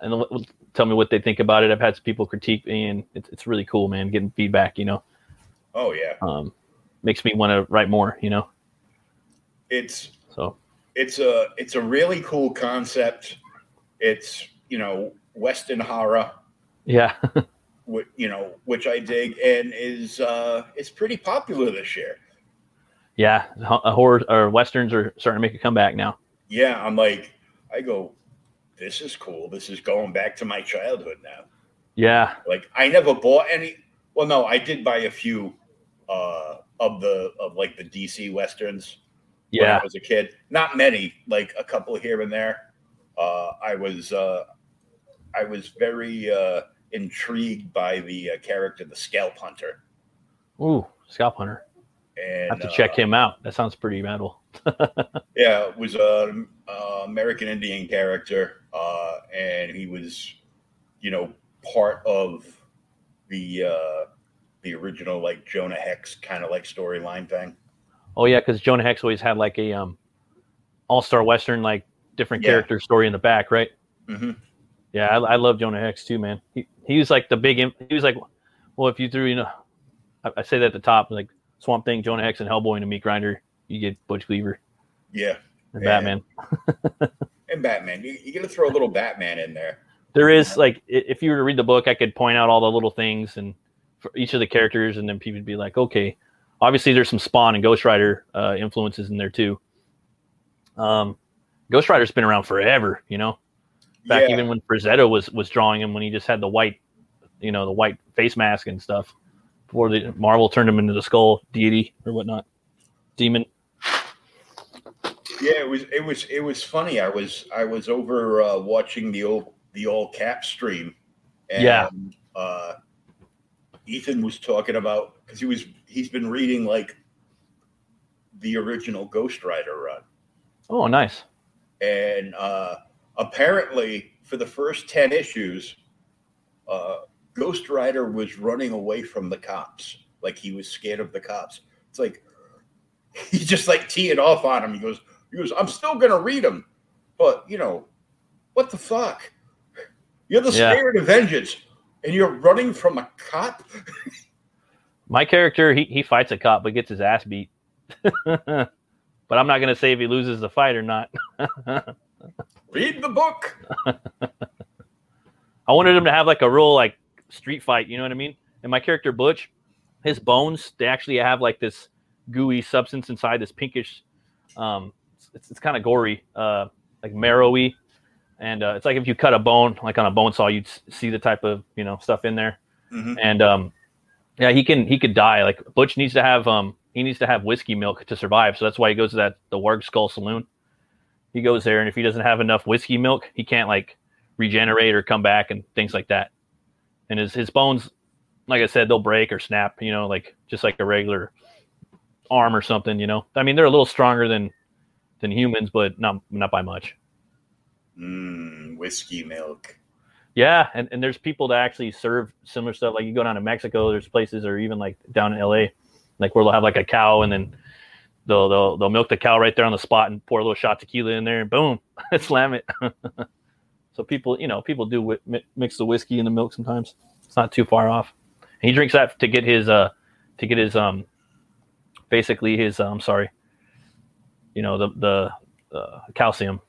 and tell me what they think about it. I've had some people critique me, and it's it's really cool, man. Getting feedback, you know, oh yeah, um, makes me want to write more, you know. it's So it's a it's a really cool concept. It's you know Western horror, yeah, whi- you know, which I dig, and is uh, it's pretty popular this year. Yeah, ho- uh, horror or westerns are starting to make a comeback now. Yeah, I'm like, I go, this is cool. This is going back to my childhood now. Yeah, Like I never bought any. Well, no, I did buy a few uh, of the of like the DC westerns yeah, I was a kid. Not many, like a couple here and there. Uh, I was uh, I was very uh, intrigued by the uh, character, the Scalp Hunter. Ooh, Scalp Hunter. And I have to check him out. That sounds pretty metal. Yeah, it was an uh, American Indian character, uh, and he was, you know, part of the uh, the original like Jonah Hex kind of like storyline thing. Oh yeah, because Jonah Hex always had like a um all star western like different Yeah. character story in the back, right? hmm Yeah, I, I love Jonah Hex too, man. He he was like the big. He was like, well, if you threw, you know, I, I say that at the top, like Swamp Thing, Jonah Hex, and Hellboy and a Meat Grinder, you get Butch Cleaver Yeah, and. Batman. and Batman. You, you got to throw a little Batman in there. There is like, if you were to read the book, I could point out all the little things and for each of the characters, and then people would be like, okay, obviously there's some Spawn and Ghost Rider uh, influences in there too. Um, Ghost Rider's been around forever, you know. back yeah, even when Frazetta was was drawing him when he just had the white, you know, the white face mask and stuff before the Marvel turned him into the skull deity or whatnot, demon. yeah. It was it was it was funny. I was I was over uh, watching the old the all cap stream, and Yeah. uh, Ethan was talking about because he was he's been reading like the original Ghost Rider run. Oh, nice. and uh, apparently for the first 10 issues uh, ghost rider was running away from the cops like he was scared of the cops it's like he's just like teeing off on him he goes he goes i'm still gonna read him but you know what the fuck you're the Yeah. spirit of vengeance and you're running from a cop My character, he he fights a cop but gets his ass beat. but I'm not gonna say if he loses the fight or not. read the book I wanted him to have like a real like street fight, you know what I mean? And my character Butch, his bones, they actually have like this gooey substance inside, this pinkish um it's, it's kind of gory, uh like marrowy. And uh, it's like if you cut a bone, like on a bone saw, you'd see the type of you know stuff in there. Mhm. And um, yeah, he can he could die. Like Butch needs to have um he needs to have whiskey milk to survive. So that's why he goes to that the Warg Skoll Saloon. He goes there, and if he doesn't have enough whiskey milk, he can't like regenerate or come back and things like that. And his his bones, like I said, they'll break or snap. You know, like just like a regular arm or something. You know, I mean, they're a little stronger than than humans, but not not by much. mm, whiskey milk Yeah, and, and there's people that actually serve similar stuff. Like you go down to Mexico, there's places, or even like down in LA, like where they'll have like a cow, and then they'll they'll they'll milk the cow right there on the spot and pour a little shot tequila in there, and boom, slam it. so people, you know, people do mix the whiskey and the milk sometimes. It's not too far off. And he drinks that to get his uh to get his um basically his uh, I'm sorry, you know the the uh, calcium.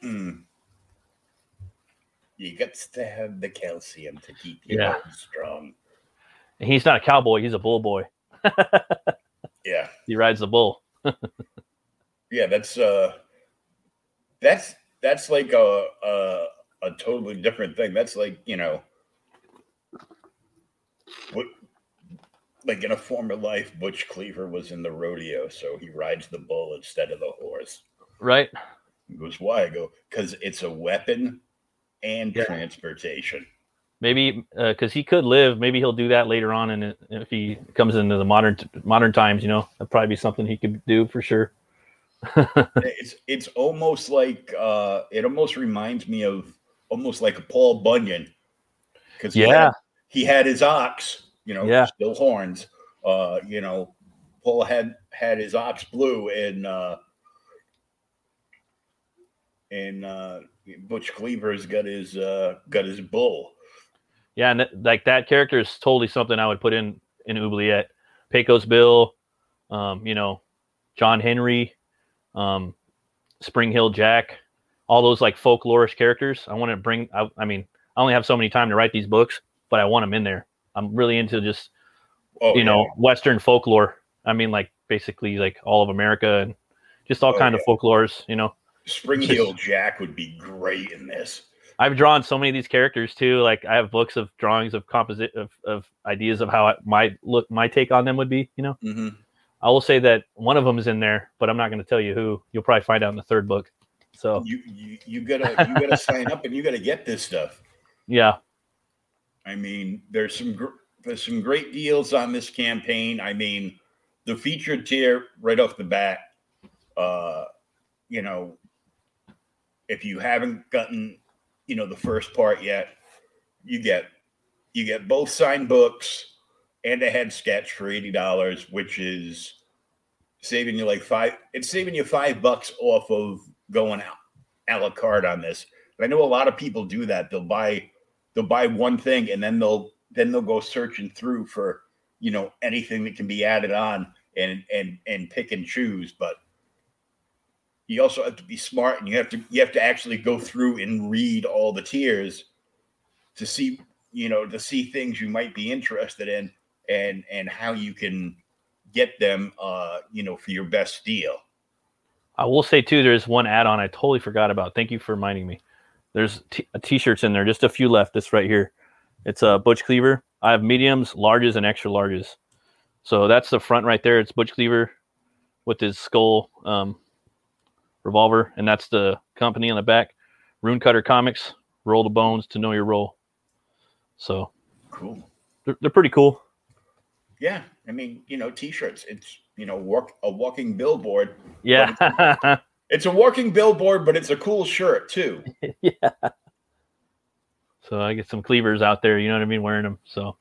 Hmm. You got to have the calcium to keep you Yeah. strong. And he's not a cowboy; he's a bull boy. Yeah, He rides the bull. yeah. That's uh, that's that's like a a, a totally different thing. That's like you know, what, like in a former life, Butch Cleaver was in the rodeo, so he rides the bull instead of the horse. Right? He goes, why? I go, because it's a weapon and Yeah. transportation. maybe uh, because he could live maybe he'll do that later on and if he comes into the modern modern times you know that'd probably be something he could do for sure it's it's almost like uh it almost reminds me of almost like a Paul Bunyan because Yeah. he had his ox you know Yeah. still horns uh you know Paul had had his ox blue and uh and uh Butch Cleaver's got his uh got his bull yeah and that, like that character is totally something i would put in in oubliette pecos bill um, you know john henry um, spring hill jack all those like folklorish characters. I want to bring I, I mean i only have so many time to write these books but i want them in there. I'm really into just oh you know western folklore. I mean like basically like all of america and just all Oh, kind of folklores you know? Spring Hill Jack would be great in this. I've drawn so many of these characters too. Like i have books of drawings of composite of, of ideas of how I, my look my take on them would be you know? Mm-hmm. I will say that one of them is in there but i'm not going to tell you who you'll probably find out in the third book So you you, you gotta you gotta sign up and you gotta get this stuff. yeah, I mean, there's some gr- there's some great deals on this campaign. I mean, the featured tier right off the bat. Uh, you know, if you haven't gotten, you know, the first part yet, you get you get both signed books and a head sketch for eighty dollars, which is saving you like five. It's saving you five bucks off of going out a la carte on this. I know a lot of people do that. They'll buy they'll buy one thing and then they'll then they'll go searching through for you know anything that can be added on and and and pick and choose. But you also have to be smart and you have to you have to actually go through and read all the tiers to see you know to see things you might be interested in and and how you can get them uh you know for your best deal I will say too. There's one add-on I totally forgot about. Thank you for reminding me. There's t- t-shirts in there, just a few left. This right here. It's a Butch Cleaver. I have mediums, larges, and extra larges. So that's the front right there. It's Butch Cleaver with his skull um, revolver, and that's the company on the back. Runecutter Comics. Roll the bones to know your role. So cool they're, they're pretty cool. Yeah i mean you know t-shirts it's you know work a walking billboard Yeah. it's a walking billboard but it's a cool shirt too yeah. So I get some cleavers out there, you know what I mean, wearing them. So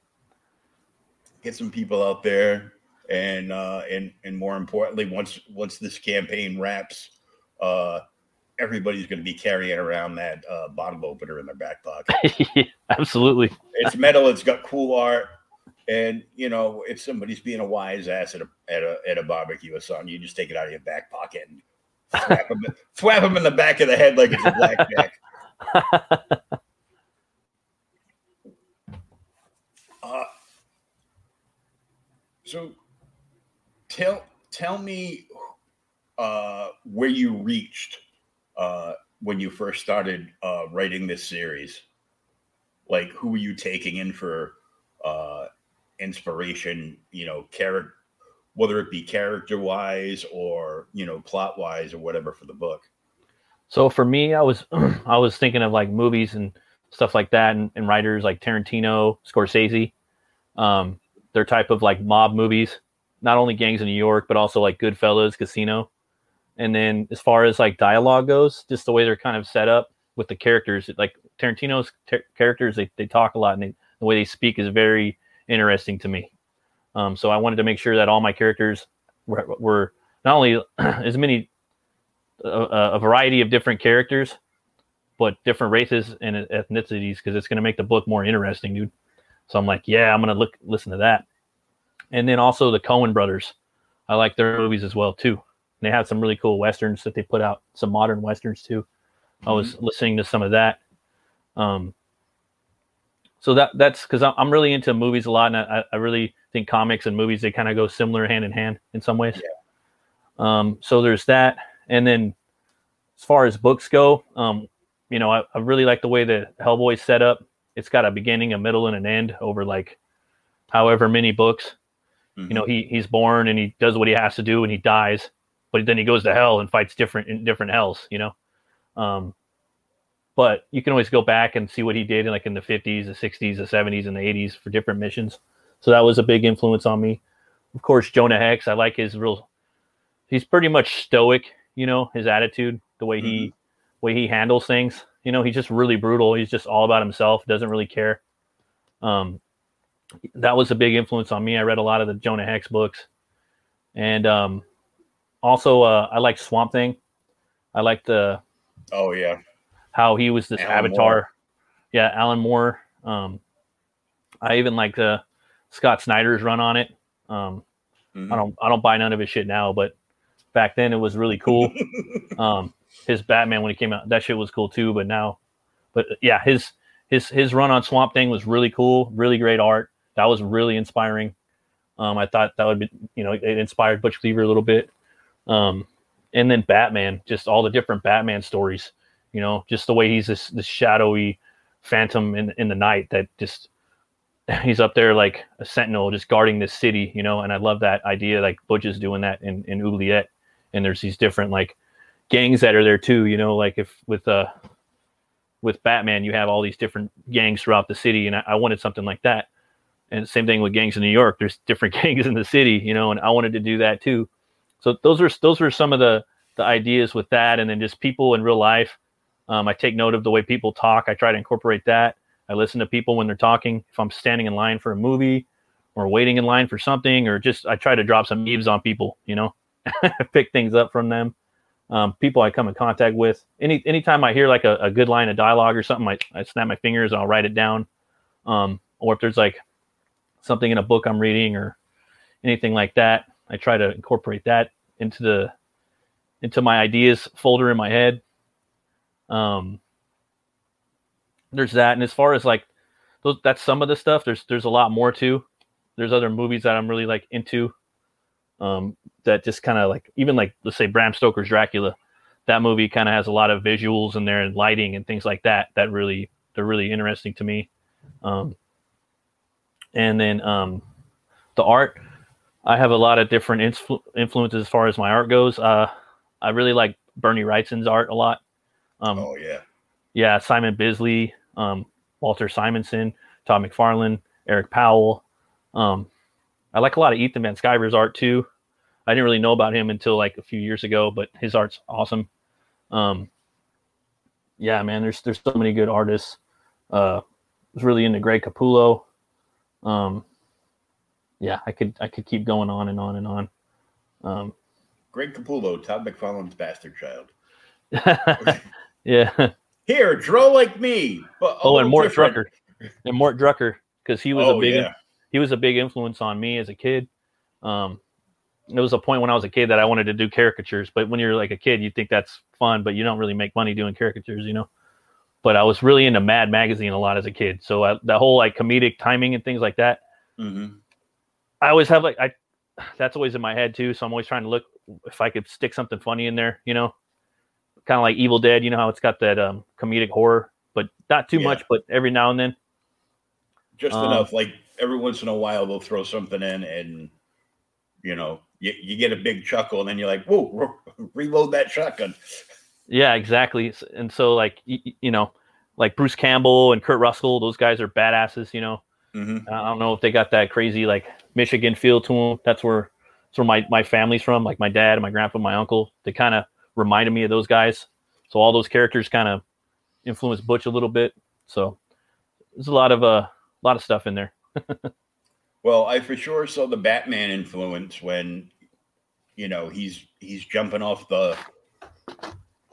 get some people out there and uh and and more importantly once once this campaign wraps uh everybody's going to be carrying around that uh bottle opener in their back pocket absolutely. it's metal it's got cool art and you know if somebody's being a wise ass at a at a, at a barbecue or something you just take it out of your back pocket and thwap them, thwap them in the back of the head like it's a blackjack uh, so tell tell me uh where you reached uh when you first started uh writing this series. Like who were you taking in for uh inspiration you know character whether it be character wise or you know plot wise or whatever for the book So for me, I was I was thinking of like movies and stuff like that, and, and writers like Tarantino, Scorsese, um, their type of like mob movies. Not only Gangs of New York, but also like Goodfellas, Casino. And then as far as like dialogue goes, just the way they're kind of set up with the characters, like Tarantino's ter- characters, they, they talk a lot, and they, the way they speak is very interesting to me. Um, so I wanted to make sure that all my characters were, were not only as many a, a variety of different characters, but different races and ethnicities because it's going to make the book more interesting, dude. So I'm like, yeah, I'm going to look listen to that. And then also the Coen brothers, I like their movies as well too. They have some really cool westerns that they put out, some modern westerns too. I was listening to some of that. Um, so that that's because I'm really into movies a lot, and I, I really think comics and movies they kind of go similar hand in hand in some ways. Um, so there's that, and then as far as books go, um, you know, I, I really like the way that Hellboy's set up. It's got a beginning, a middle, and an end over like however many books. Mhm. You know, he he's born and he does what he has to do and he dies, but then he goes to hell and fights different in different hells. You know, um, but you can always go back and see what he did in like in the 50s, the 60s, the 70s, and the 80s for different missions. So that was a big influence on me. Of course, Jonah Hex. I like his real. He's pretty much stoic. You know, his attitude, the way he way he handles things. You know, he's just really brutal. He's just all about himself. Doesn't really care. Um, that was a big influence on me. I read a lot of the Jonah Hex books, and um, also uh, I like Swamp Thing. I like the oh yeah how he was this Alan avatar. Moore. Yeah, Alan Moore. Um, I even like the Scott Snyder's run on it. Um, Mhm. I don't I don't buy none of his shit now, but back then it was really cool. um, his Batman when he came out, that shit was cool too. But now, but yeah, his his his run on Swamp Thing was really cool, really great art. That was really inspiring. Um, I thought that would be, you know, it inspired Butch Cleaver a little bit. Um, and then Batman, just all the different Batman stories, you know, just the way he's this this shadowy phantom in in the night that just he's up there like a sentinel just guarding this city, you know, and I love that idea. Like Butch is doing that in, in Oubliette. And there's these different like gangs that are there too. You know, like if with uh with Batman, you have all these different gangs throughout the city, and I, I wanted something like that. And same thing with gangs in New York. There's different gangs in the city, you know, and I wanted to do that too. So those are those were some of the the ideas with that, and then just people in real life. Um, I take note of the way people talk. I try to incorporate that. I listen to people when they're talking. If I'm standing in line for a movie or waiting in line for something, or just I try to drop some eaves on people, you know, pick things up from them. Um, people I come in contact with. Any anytime I hear like a, a, good line of dialogue or something, I, I snap my fingers and I'll write it down. Um, or if there's like something in a book I'm reading or anything like that, I try to incorporate that into the into my ideas folder in my head. Um, there's that, and as far as like those, that's some of the stuff. There's there's a lot more too. There's other movies that I'm really like into. Um, that just kind of like even like let's say Bram Stoker's Dracula, that movie kind of has a lot of visuals in there and lighting and things like that that really they're really interesting to me. Um, and then um, the art, I have a lot of different influ- influences as far as my art goes. Uh, I really like Bernie Wrightson's art a lot. Um, oh yeah, yeah. Simon Bisley, um, Walter Simonson, Todd McFarlane, Eric Powell. Um, I like a lot of Ethan Van Sciver's art too. I didn't really know about him until like a few years ago, but his art's awesome. Um, yeah, man, there's there's so many good artists. Uh, was really into Greg Capullo. Um, yeah, I could I could keep going on and on and on. Um, Greg Capullo, Todd McFarlane's bastard child. yeah. Here, draw like me. But oh, and Mort different. Drucker. And Mort Drucker, because he was oh, a big yeah. he was a big influence on me as a kid. Um, there was a point when I was a kid that I wanted to do caricatures, but when you're like a kid, you think that's fun, but you don't really make money doing caricatures, you know. But I was really into Mad Magazine a lot as a kid, so I, the whole like comedic timing and things like that. Mm-hmm. I always have like I, that's always in my head too. So I'm always trying to look if I could stick something funny in there, you know, kind of like Evil Dead. You know how it's got that um, comedic horror, but not too yeah. much, but every now and then, just um, enough. Like every once in a while, they'll throw something in, and you know, you, you get a big chuckle, and then you're like, "Whoa, re- reload that shotgun." Yeah, exactly. And so, like, you, you, know, like Bruce Campbell and Kurt Russell, those guys are badasses. You know, mm-hmm. I don't know if they got that crazy like Michigan feel to them. That's where that's where my my family's from. Like my dad, and my grandpa, my uncle. They kind of reminded me of those guys. So all those characters kind of influenced Butch a little bit. So there's a lot of a uh, lot of stuff in there. well, I for sure saw the Batman influence when you know he's he's jumping off the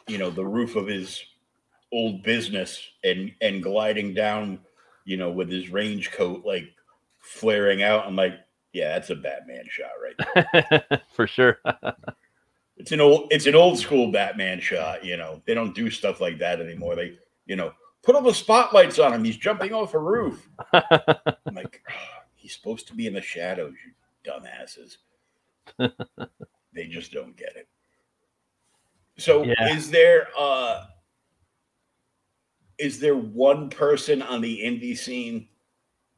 you know the roof of his old business and and gliding down you know with his range coat like flaring out i'm like yeah that's a batman shot right for sure it's an old it's an old school batman shot you know they don't do stuff like that anymore they you know put all the spotlights on him he's jumping off a roof i'm like oh, he's supposed to be in the shadows you dumbasses they just don't get it. So yeah. is there uh is there one person on the indie scene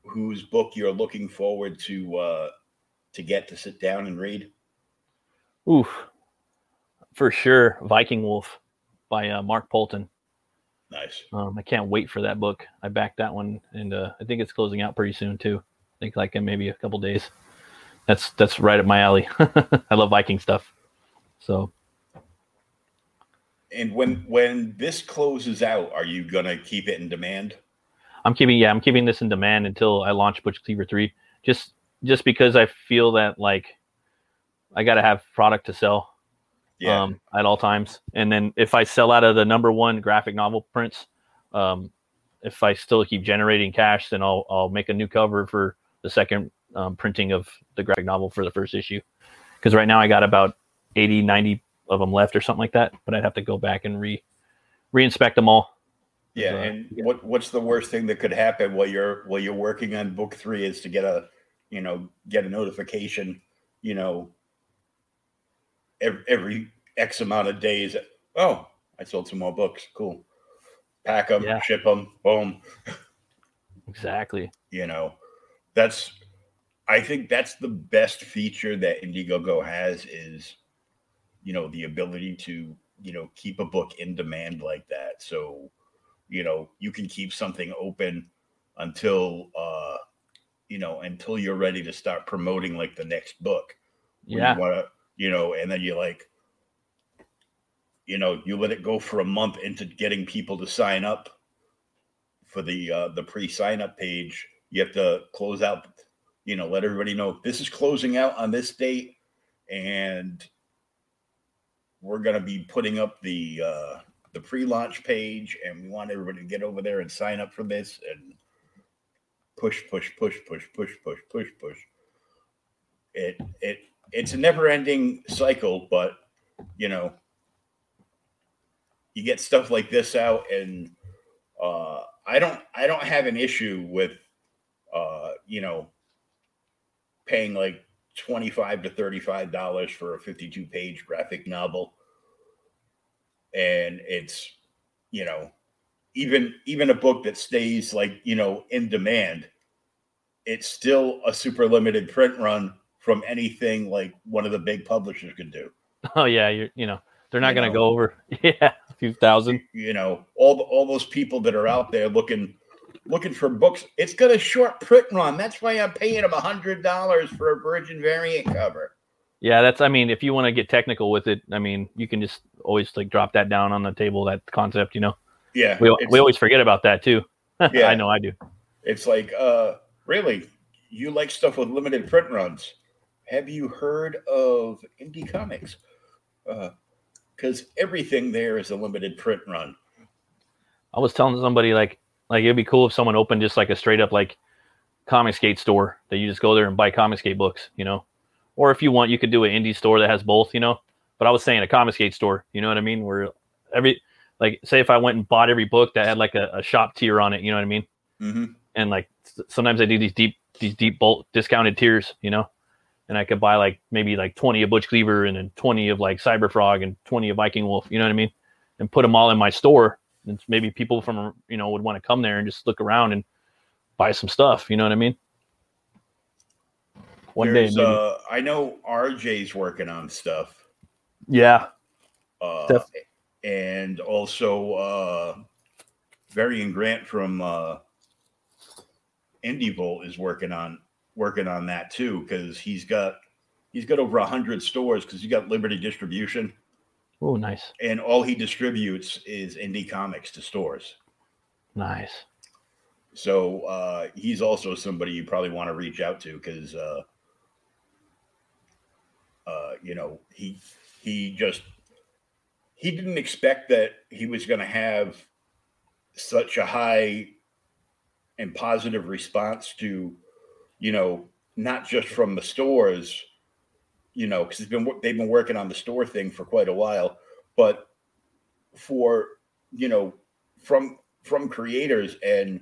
whose book you're looking forward to uh to get to sit down and read? Oof. For sure, Viking Wolf by uh, Mark Poulton. Nice. Um, I can't wait for that book. I backed that one, and uh, I think it's closing out pretty soon too. I think like in maybe a couple days that's that's right up my alley. I love Viking stuff. So and when when this closes out, are you gonna keep it in demand? I'm keeping yeah, I'm keeping this in demand until I launch Butch Cleaver 3. Just just because I feel that like I gotta have product to sell yeah. um, at all times. And then if I sell out of the number one graphic novel prints, um, if I still keep generating cash, then I'll I'll make a new cover for the second um, printing of the graphic novel for the first issue. Because right now I got about 80, 90 of them left or something like that, but I'd have to go back and re re-inspect them all. Yeah, uh, and yeah. what what's the worst thing that could happen while you're while you're working on book three is to get a you know get a notification, you know, every, every X amount of days. Oh, I sold some more books. Cool. Pack them, yeah. ship them, boom. Exactly. You know, that's I think that's the best feature that Indiegogo has is, you know, the ability to you know keep a book in demand like that so you know you can keep something open until uh you know until you're ready to start promoting like the next book yeah you want to you know, and then you like, you know, you let it go for a month into getting people to sign up for the uh, the pre sign up page. You have to close out, you know, let everybody know this is closing out on this date, and we're gonna be putting up the uh, the pre launch page, and we want everybody to get over there and sign up for this and push, push, push, push, push, push, push, push. It it it's a never ending cycle but you know you get stuff like this out and uh i don't i don't have an issue with uh you know paying like 25 to 35 dollars for a 52 page graphic novel. And it's you know even even a book that stays like you know in demand it's still a super limited print run from anything like one of the big publishers could do. Oh yeah you're you know they're not going to go over yeah. A few thousand. You know all the, all those people that are out there looking looking for books it's got a short print run. That's why i'm paying them a hundred dollars for a virgin variant cover. Yeah that's i mean if you want to get technical with it i mean you can just always like drop that down on the table that concept you know? Yeah we, we always forget about that too. Yeah. i know i do. It's like, uh, really, you like stuff with limited print runs. Have you heard of indie comics? Because everything there is a limited print run. I was telling somebody like like it'd be cool if someone opened just like a straight up like Comicsgate store that you just go there and buy Comicsgate books, you know. Or if you want, you could do an indie store that has both, you know. But I was saying a Comicsgate store, you know what I mean? Where every like say if I went and bought every book that had like a, a shop tier on it, you know what I mean? Mm-hmm. And like sometimes I do these deep these deep bolt discounted tiers, you know. And I could buy like maybe like 20 of Butch Cleaver and then 20 of like Cyberfrog and 20 of Viking Wolf, you know what I mean? And put them all in my store and maybe people from you know would want to come there and just look around and buy some stuff. You know what I mean? One There's, day, maybe. uh, I know RJ's working on stuff. yeah, Uh, Def- and also, uh, Varian Grant from uh, Indie Volt is working on working on that too because he's got he's got over a hundred stores because he got Liberty Distribution. oh, nice, and all he distributes is indie comics to stores. nice. So uh, he's also somebody you probably want to reach out to because uh, uh, you know he he just he didn't expect that he was going to have such a high and positive response to you know not just from the stores you know because been they've been working on the store thing for quite a while but for you know from from creators and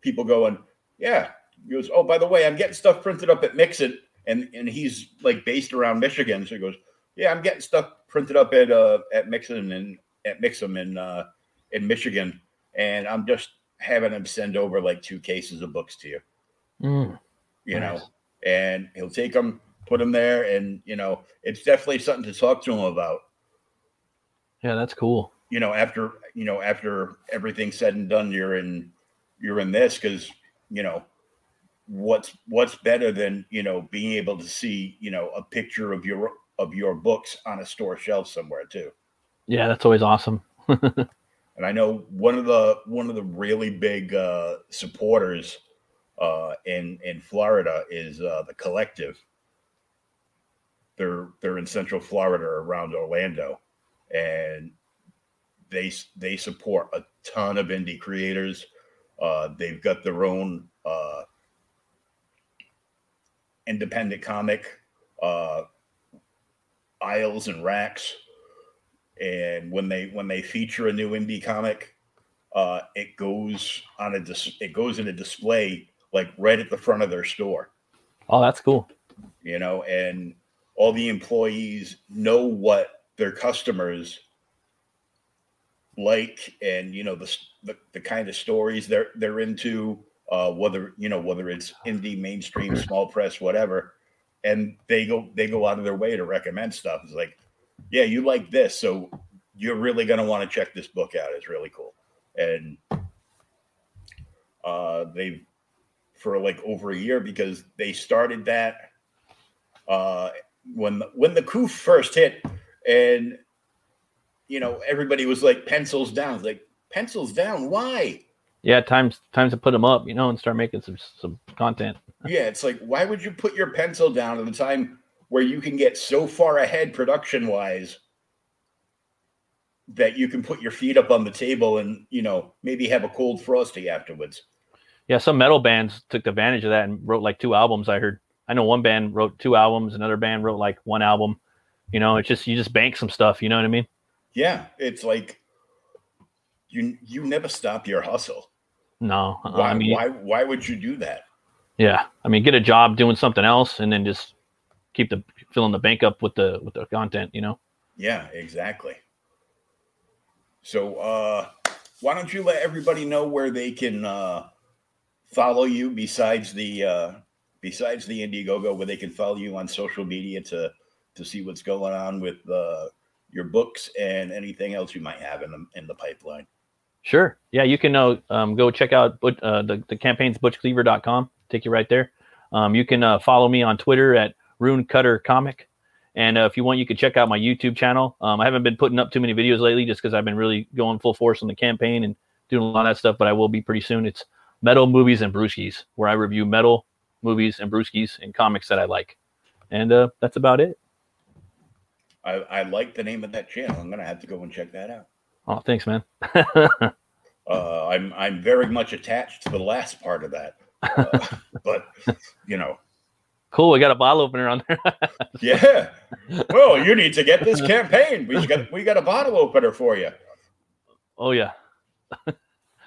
people going yeah he goes oh by the way i'm getting stuff printed up at mixit and and he's like based around michigan so he goes yeah i'm getting stuff printed up at uh at mixon and at mixum in uh in michigan and i'm just having him send over like two cases of books to you. Mm, you know and he'll take them put them there and you know it's definitely something to talk to him about yeah, that's cool. you know after you know after everything's said and done you're in you're in this because you know what's what's better than you know being able to see you know a picture of your of your books on a store shelf somewhere too Yeah, that's always awesome. and i know one of the one of the really big uh supporters uh in in florida is uh the collective. They're they're in central florida around orlando and they they support a ton of indie creators. Uh they've got their own uh independent comic uh aisles and racks. And when they when they feature a new indie comic uh it goes on a dis- it goes in a display like right at the front of their store Oh, that's cool. you know and all the employees know what their customers like and you know the the, the kind of stories they're they're into uh whether you know whether it's indie mainstream small press whatever and they go they go out of their way to recommend stuff it's like yeah you like this so you're really going to want to check this book out. It's really cool. And uh, they've, for like over a year, because they started that uh, when, when the coup first hit. And, you know, everybody was like, pencils down. Like, pencils down. Why? Yeah, times times to put them up, you know, and start making some some content. yeah, it's like why would you put your pencil down at the time where you can get so far ahead production wise that you can put your feet up on the table and you know maybe have a cold frosty afterwards. Yeah, some metal bands took advantage of that and wrote like two albums. I heard. I know one band wrote two albums, another band wrote like one album. You know, it's just you just bank some stuff. You know what I mean? Yeah, it's like you you never stop your hustle. No, uh, Why I mean, why why would you do that? yeah, I mean, get a job doing something else, and then just keep the filling the bank up with the with the content. You know? Yeah, exactly. So uh why don't you let everybody know where they can uh follow you besides the uh besides the Indiegogo where they can follow you on social media to to see what's going on with uh your books and anything else you might have in the in the pipeline. Sure. Yeah, you can uh, um, go check out But- uh, the, the campaign's butchcleaver.com. Take you right there. Um, you can uh, follow me on Twitter at Runecutter Comic. And uh, if you want, you can check out my YouTube channel. Um, I haven't been putting up too many videos lately just because I've been really going full force on the campaign and doing a lot of that stuff, but I will be pretty soon. It's Metal Movies and Brewskis, where I review metal movies and brewskis and comics that I like. And uh, that's about it. I, I like the name of that channel. I'm gonna have to go and check that out. Oh, thanks, man. Uh, I'm I'm very much attached to the last part of that, uh, but you know, cool. We got a bottle opener on there. yeah. Well, you need to get this campaign. We got we got a bottle opener for you. oh, yeah.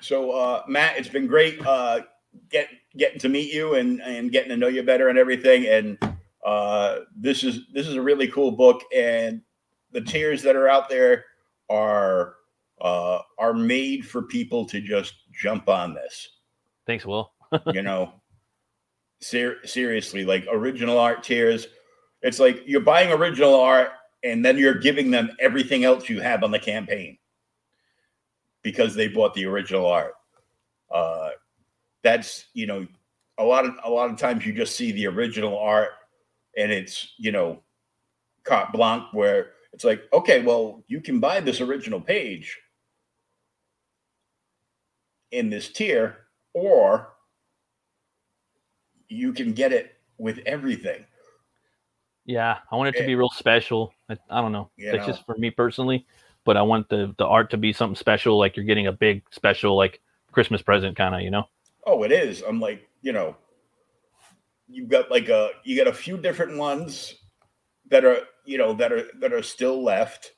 So, uh, Matt, it's been great uh, get getting to meet you and and getting to know you better and everything. And uh, this is this is a really cool book, and the tiers that are out there are uh, are made for people to just jump on this. Thanks, Will. you know ser- seriously like original art tiers. it's like you're buying original art and then you're giving them everything else you have on the campaign because they bought the original art uh that's you know a lot of a lot of times you just see the original art and it's you know carte blanche where it's like okay well you can buy this original page in this tier or you can get it with everything. Yeah, I want it to be real special. I, I don't know. That's know. just for me personally, but I want the the art to be something special, like you're getting a big special like Christmas present, kind of. You know? Oh, it is. I'm like, you know, you've got like a you got a few different ones that are, you know, that are that are still left.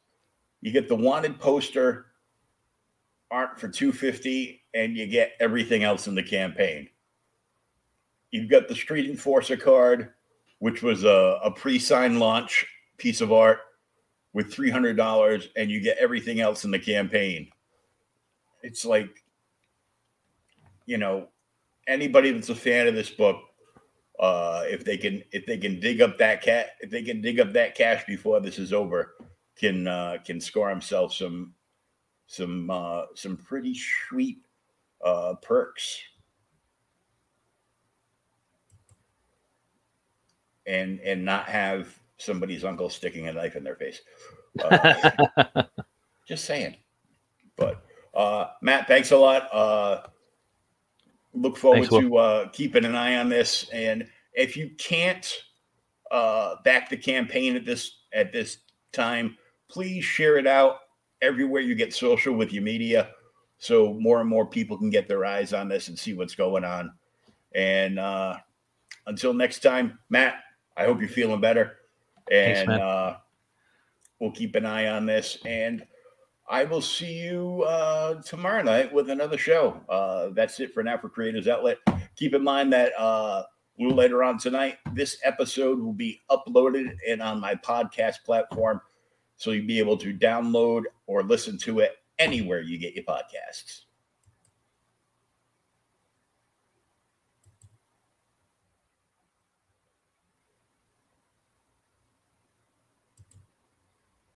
You get the wanted poster art for 250 and you get everything else in the campaign. You've got the Street Enforcer card, which was a, a pre-signed launch piece of art with $300 and you get everything else in the campaign. It's like you know, anybody that's a fan of this book, uh, if they can if they can dig up that cat if they can dig up that cash before this is over, can uh, can score himself some some uh, some pretty sweet uh, perks. And and not have somebody's uncle sticking a knife in their face. Uh, just saying. But uh, Matt, thanks a lot. Uh, look forward Thanks, to uh, keeping an eye on this. And if you can't uh, back the campaign at this at this time, please share it out everywhere you get social with your media, so more and more people can get their eyes on this and see what's going on. And uh, until next time, Matt, I hope you're feeling better. Thanks, And man. uh, we'll keep an eye on this. And I will see you uh, tomorrow night with another show. Uh, that's it for now for Creators Outlet. Keep in mind that uh, a little later on tonight, this episode will be uploaded and on my podcast platform. So you'll be able to download or listen to it anywhere you get your podcasts.